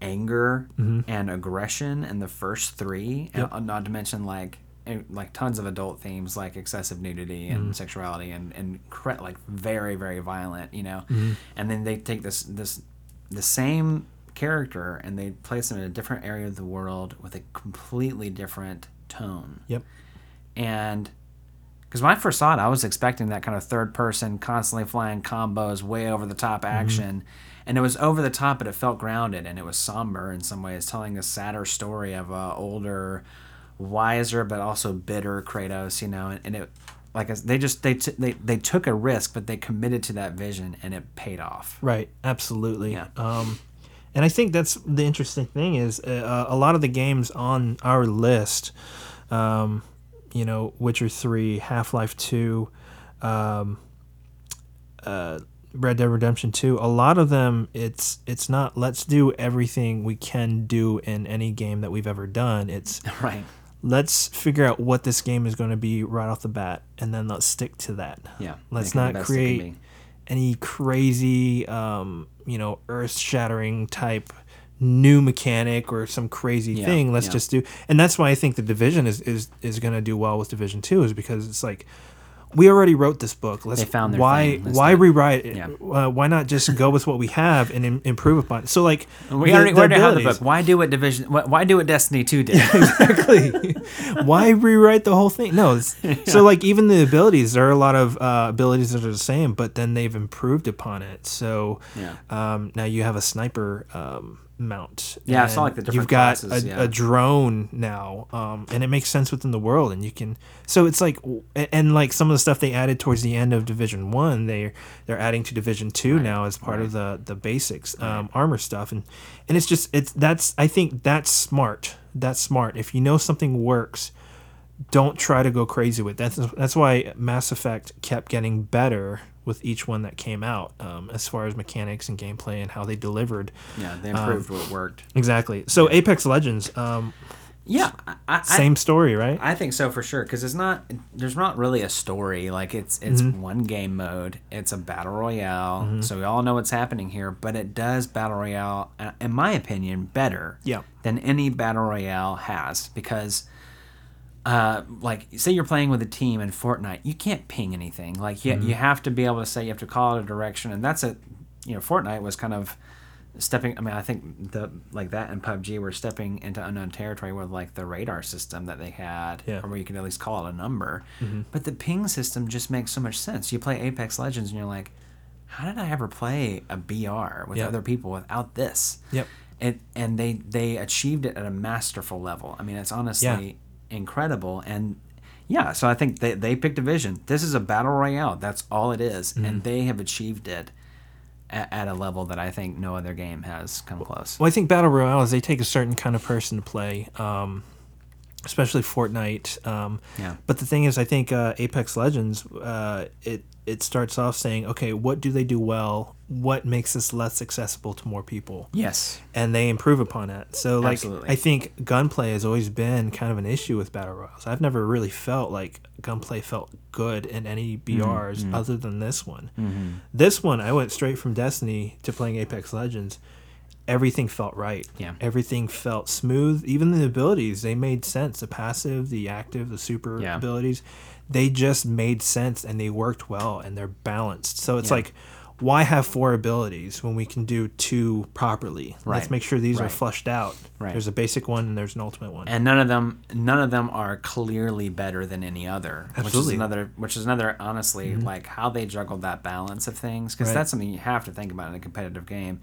anger and aggression in the first three, Yep. and not to mention like like tons of adult themes like excessive nudity and mm-hmm. sexuality and and cre- like very very violent, you know. Mm-hmm. And then they take this this the same character and they place him in a different area of the world with a completely different tone Yep. and because when I first saw it, I was expecting that kind of third person, constantly flying combos, way over the top mm-hmm. action. And it was over the top, but it felt grounded and it was somber in some ways, telling a sadder story of a older, wiser, but also bitter Kratos, you know. And, and it, like, they just, they, t- they, they took a risk, but they committed to that vision and it paid off. Right. Absolutely. Yeah. Um, and I think that's the interesting thing is uh, a lot of the games on our list, um, you know, Witcher Three, Half Life Two, um, uh, Red Dead Redemption Two. A lot of them, it's it's not let's do everything we can do in any game that we've ever done. It's (laughs) Right. Let's figure out what this game is going to be right off the bat, and then let's stick to that. Yeah. Let's make it the not best it can create any crazy, um, you know, earth shattering type new mechanic or some crazy Yeah, thing. Let's yeah. just do, and that's why I think the division is is is going to do well with Division Two, is because it's like. We already wrote this book. Let's They found their why thing. Why rewrite it? Yeah. Uh, why not just go with what we have and Im- improve upon it? So like We the- already, the already have the book. Why do what Division? Why, do what Destiny Two did? (laughs) exactly. Why rewrite the whole thing? No. It's, (laughs) So like even the abilities, there are a lot of uh, abilities that are the same, but then they've improved upon it. So Yeah. um, now you have a sniper um, mount. Yeah, I saw, like, the different. You've got classes, a, yeah. a drone now, um, and it makes sense within the world, and you can. So it's like, and, and like some of the stuff they added towards the end of Division One, they they're adding to Division Two now as part of the the basics um, armor stuff, and and it's just it's that's I think that's smart. That's smart. If you know something works, don't try to go crazy with it. That's that's why Mass Effect kept getting better with each one that came out, um, as far as mechanics and gameplay and how they delivered. yeah, they Um, improved what worked. Exactly. So Apex Legends, um, Yeah, I, I, same story, right? I think so for sure because it's not there's not really a story like it's it's Mm-hmm. one game mode it's a battle royale so we all know what's happening here but it does battle royale uh, in my opinion better Yeah. than any battle royale has because uh, like say you're playing with a team in Fortnite you can't ping anything like you, Mm-hmm. you have to be able to say you have to call it a direction and that's a you know Fortnite was kind of stepping i mean i think the like that and pubg were stepping into unknown territory with like the radar system that they had Yeah. or where you could at least call it a number but the ping system just makes so much sense you play apex legends and you're like how did i ever play a br with Yep. other people without this Yep. it, and they they achieved it at a masterful level i mean it's honestly incredible and yeah so i think they, they picked a vision this is a battle royale that's all it is, Mm-hmm. and they have achieved it at, at a level that i think no other game has come close Well, I think battle royales they take a certain kind of person to play. Um, especially Fortnite. Um, Yeah. But the thing is, I think uh, Apex Legends, uh, it it starts off saying, okay, what do they do well? What makes this less accessible to more people? Yes. and they improve upon that. So like Absolutely. I think gunplay has always been kind of an issue with battle royales. I've never really felt like gunplay felt good in any Mm-hmm. BRs other than this one. This one I went straight from Destiny to playing Apex Legends. Everything felt right. Yeah. Everything felt smooth. Even the abilities, they made sense. The passive, the active, the super Yeah. abilities, they just made sense and they worked well and they're balanced. So it's Yeah. like why have four abilities when we can do two properly? Let's make sure these are flushed out. Right. There's a basic one and there's an ultimate one. and none of them none of them are clearly better than any other Absolutely. which is Mm-hmm. another which is another honestly like how they juggled that balance of things because Right. that's something you have to think about in a competitive game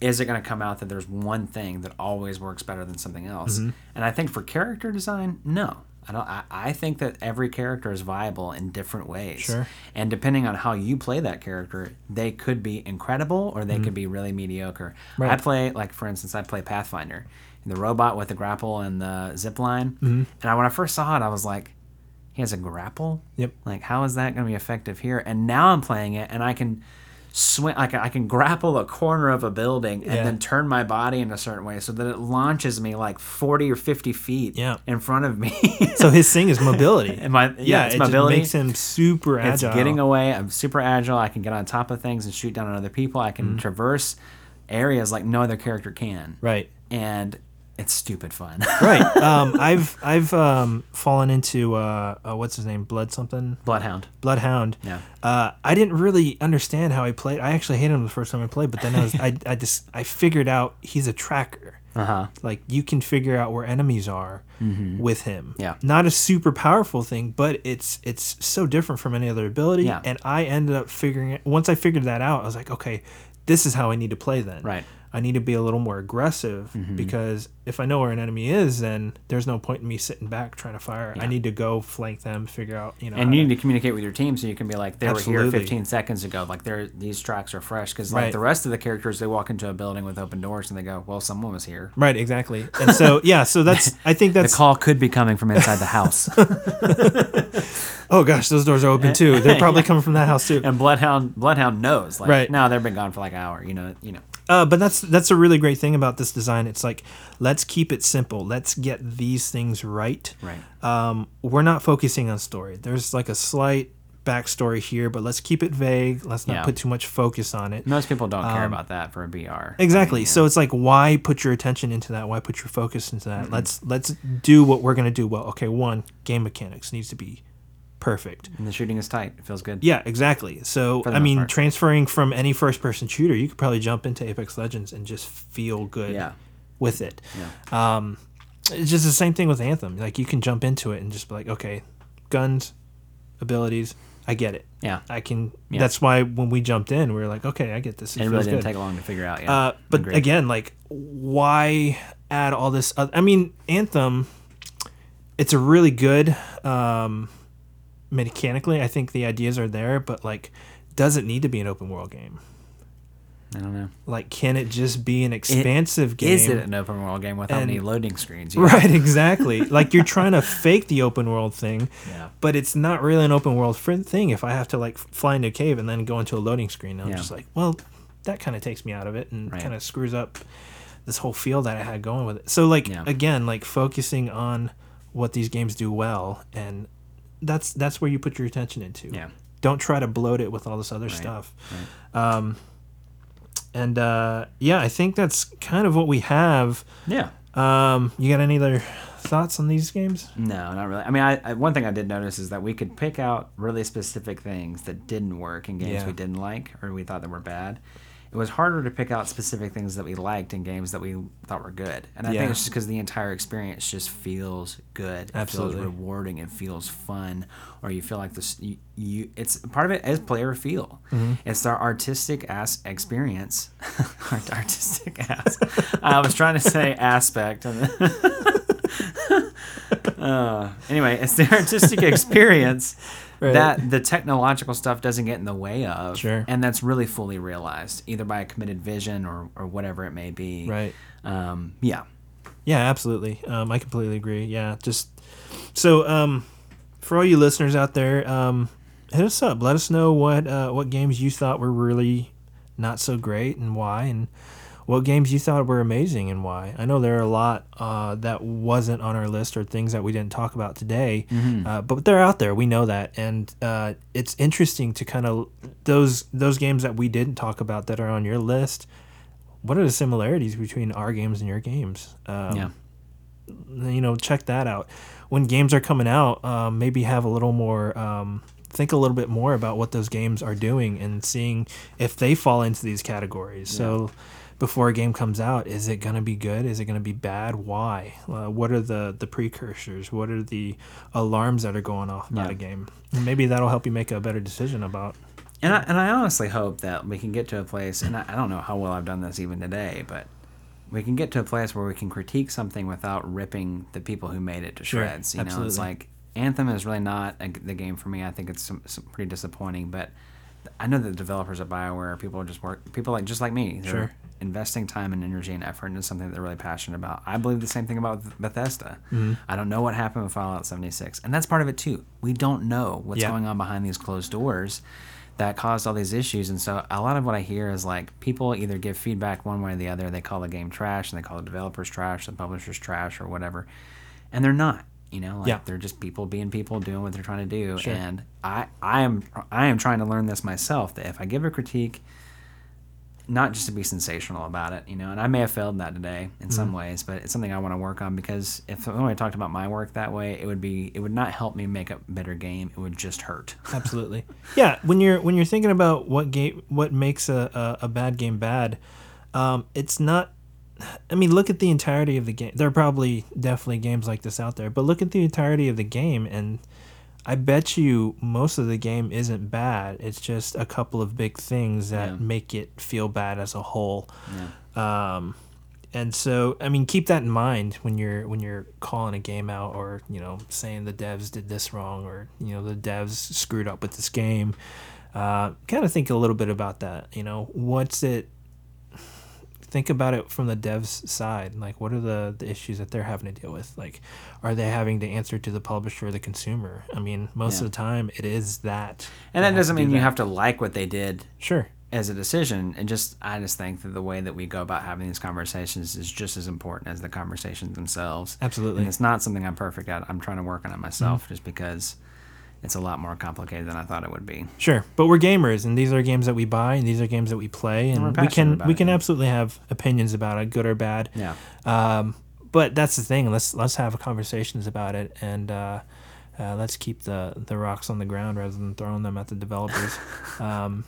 is it going to come out that there's one thing that always works better than something else Mm-hmm. and i think for character design no I, don't, I, I think that every character is viable in different ways Sure. and depending on how you play that character they could be incredible or they Mm-hmm. could be really mediocre Right. i play like for instance i play pathfinder the robot with the grapple and the zip line Mm-hmm. and I, when i first saw it i was like he has a grapple Yep. like how is that going to be effective here and now i'm playing it and i can swing I can, I can grapple a corner of a building and Yeah. then turn my body in a certain way so that it launches me like 40 or 50 feet Yeah. in front of me (laughs) so his thing is mobility. (laughs) And my- yeah, it's it mobility. makes him super it's agile. getting away i'm super agile i can get on top of things and shoot down on other people i Mm-hmm. can traverse areas like no other character can right. and it's stupid fun (laughs) Right. Um, I've I've um, fallen into uh, uh, what's his name, Blood something, bloodhound Bloodhound. Yeah. Uh, I didn't really understand how he played. I actually hated him the first time I played, but then I was I, I just I figured out he's a tracker. uh-huh Like you can figure out where enemies are with him. Yeah. Not a super powerful thing, but it's it's so different from any other ability. Yeah. And I ended up figuring it once I figured that out, I was like, okay, this is how I need to play then. Right. I need to be a little more aggressive Mm-hmm. because if I know where an enemy is, then there's no point in me sitting back trying to fire. I need to go flank them, figure out, you know. and you need to communicate with your team so you can be like they were here 15 seconds ago like they're these tracks are fresh because like Right. the rest of the characters they walk into a building with open doors and they go well someone was here Right, exactly. And so (laughs) yeah, so that's I think that's. the (laughs) call could be coming from inside the house (laughs) oh gosh, those doors are open too. They're probably coming from that house too. and bloodhound bloodhound knows like Right. no they've been gone for like an hour you know you know Uh, but that's that's a really great thing about this design. It's like let's keep it simple. Let's get these things right. right Um, we're not focusing on story. There's like a slight backstory here, but let's keep it vague. Let's not Yeah. put too much focus on it. most people don't care about that for a br Um, Exactly. So it's like why put your attention into that? Why put your focus into that? Let's let's do what we're gonna do well. Okay, one game mechanics needs to be perfect. and the shooting is tight it feels good Yeah, exactly. So I mean, part. transferring from any first-person shooter, you could probably jump into Apex Legends and just feel good Yeah. with it. Um, it's just the same thing with Anthem. Like you can jump into it and just be like, okay, guns, abilities, I get it. yeah I can. Yeah. That's why when we jumped in, we were like, okay, I get this. It, it really didn't good. take long to figure out yeah Uh, but Agreed. again, like, why add all this? Other, I mean, Anthem, it's a really good um, mechanically. I think the ideas are there, but like, does it need to be an open world game? i don't know Like, can it just be an expansive game? is it an open world game without And- any loading screens You know? Right, exactly. like you're trying to fake the open world thing, (laughs) Yeah. but it's not really an open world thing. If I have to like fly into a cave and then go into a loading screen, I'm Yeah. just like, well, that kind of takes me out of it and Right. kind of screws up this whole feel that I had going with it. So like Yeah. again, like focusing on what these games do well, and that's that's where you put your attention into. Yeah. Don't try to bloat it with all this other stuff. Um, and uh, yeah, I think that's kind of what we have. yeah Um, you got any other thoughts on these games? No, not really. I mean, I, I one thing I did notice is that we could pick out really specific things that didn't work in games Yeah. we didn't like or we thought that were bad. It was harder to pick out specific things that we liked in games that we thought were good. And I Yeah. think it's just because the entire experience just feels good. It Absolutely. feels rewarding. It feels fun. Or you feel like this. You, you it's part of it is player feel. Mm-hmm. It's our artistic ass experience. (laughs) Art- artistic ass. I was trying to say aspect. (laughs) uh, anyway, it's the artistic (laughs) experience Right. that the technological stuff doesn't get in the way of. Sure. And that's really fully realized, either by a committed vision or, or whatever it may be. Right. Um, yeah. Yeah, absolutely. Um, I completely agree. Yeah, just so um, for all you listeners out there, um, hit us up. Let us know what uh, what games you thought were really not so great and why, and what games you thought were amazing and why. I know there are a lot uh, that wasn't on our list or things that we didn't talk about today, uh, but they're out there. We know that, and uh, it's interesting to kind of those those games that we didn't talk about that are on your list. What are the similarities between our games and your games? Um, yeah. you know check that out when games are coming out um, maybe have a little more um, think a little bit more about what those games are doing and seeing if they fall into these categories so before a game comes out is it going to be good? Is it going to be bad? Why? Uh, what are the the precursors? What are the alarms that are going off about Yeah. a game? And maybe that'll help you make a better decision about And I, and I honestly hope that we can get to a place, and I, I don't know how well I've done this even today, but we can get to a place where we can critique something without ripping the people who made it to shreds Sure. You know, it's like Anthem is really not a, the game for me. I think it's some, some pretty disappointing, but I know the developers at Bioware, people are just work, people like just like me, they're Sure. investing time and energy and effort into something that they're really passionate about. I believe the same thing about Bethesda. Mm-hmm. I don't know what happened with Fallout 76, and that's part of it too. We don't know what's Yeah. going on behind these closed doors that caused all these issues. And so a lot of what I hear is like people either give feedback one way or the other. They call the game trash and they call the developers trash, the publishers trash, or whatever. And they're not. You know, like Yeah. they're just people being people doing what they're trying to do. Sure. And I, I am I am trying to learn this myself that if I give a critique, not just to be sensational about it, you know, and I may have failed that today in Mm-hmm. some ways, but it's something I want to work on because if I talked about my work that way, it would be it would not help me make a better game. It would just hurt. (laughs) absolutely yeah when you're when you're thinking about what game what makes a, a, a bad game bad um, it's not i mean look at the entirety of the game there are probably definitely games like this out there but look at the entirety of the game and i bet you most of the game isn't bad it's just a couple of big things that Yeah. make it feel bad as a whole Yeah. um, and so I mean keep that in mind when you're when you're calling a game out or you know saying the devs did this wrong or you know the devs screwed up with this game uh, kind of think a little bit about that you know what's it think about it from the devs side like what are the, the issues that they're having to deal with like are they having to answer to the publisher or the consumer i mean most Yeah. of the time it is that And that doesn't do mean you have to like what they did sure as a decision. And just I just think that the way that we go about having these conversations is just as important as the conversations themselves. Absolutely. And it's not something I'm perfect at. I'm trying to work on it myself mm-hmm. just because it's a lot more complicated than I thought it would be. Sure, but we're gamers, and these are games that we buy, and these are games that we play, and we're we can we it, can yeah. absolutely have opinions about it, good or bad. Yeah. Um, but that's the thing. Let's let's have conversations about it, and uh, uh, let's keep the the rocks on the ground rather than throwing them at the developers. (laughs) um,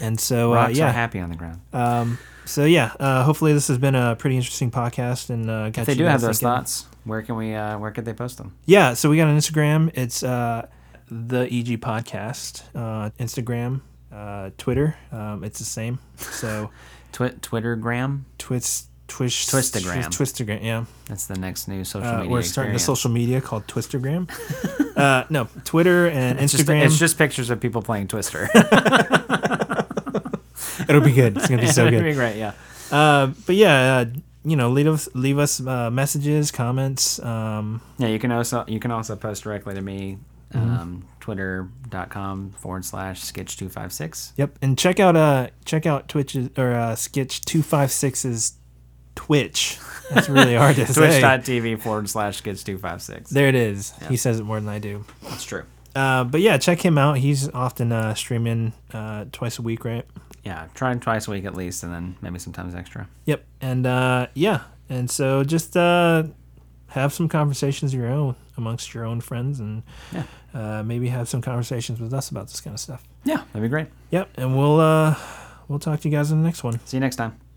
and so uh, Rocks are yeah, happy on the ground. um, so yeah. Uh, hopefully, this has been a pretty interesting podcast, and uh, If they do have those thinking. thoughts, where can we uh, where could they post them? Yeah, so we got an Instagram. It's uh, the EG Podcast. Uh, Instagram, uh, Twitter. Um, it's the same. So (laughs) Twi- Twittergram. Twitch, Twish, Twistagram. Twistagram. Yeah, That's the next new social uh, media. we're starting a social media called Twistagram. (laughs) uh, no, Twitter and It's just, Instagram. it's just pictures of people playing Twister. (laughs) It'll be good. It's gonna be so good. be great. Yeah. Uh, but yeah, uh, you know, leave us leave us uh, messages, comments. Um, Yeah, you can also you can also post directly to me, Mm-hmm. um, twitter.com forward slash sketch two five six. Yep, and check out uh check out Twitch's or uh, Sketch two five six's Twitch. That's really hard to (laughs) say. Twitch.tv forward slash sketch two five six. There it is. He says it more than I do. That's true. Uh, but yeah, check him out. He's often uh, streaming uh, twice a week, right? Yeah, try twice a week at least, and then maybe sometimes extra. Yep. And uh, yeah, and so just uh, have some conversations of your own amongst your own friends, and Yeah. Uh, maybe have some conversations with us about this kind of stuff. Yeah, that'd be great. Yep. And we'll uh, we'll talk to you guys in the next one. See you next time.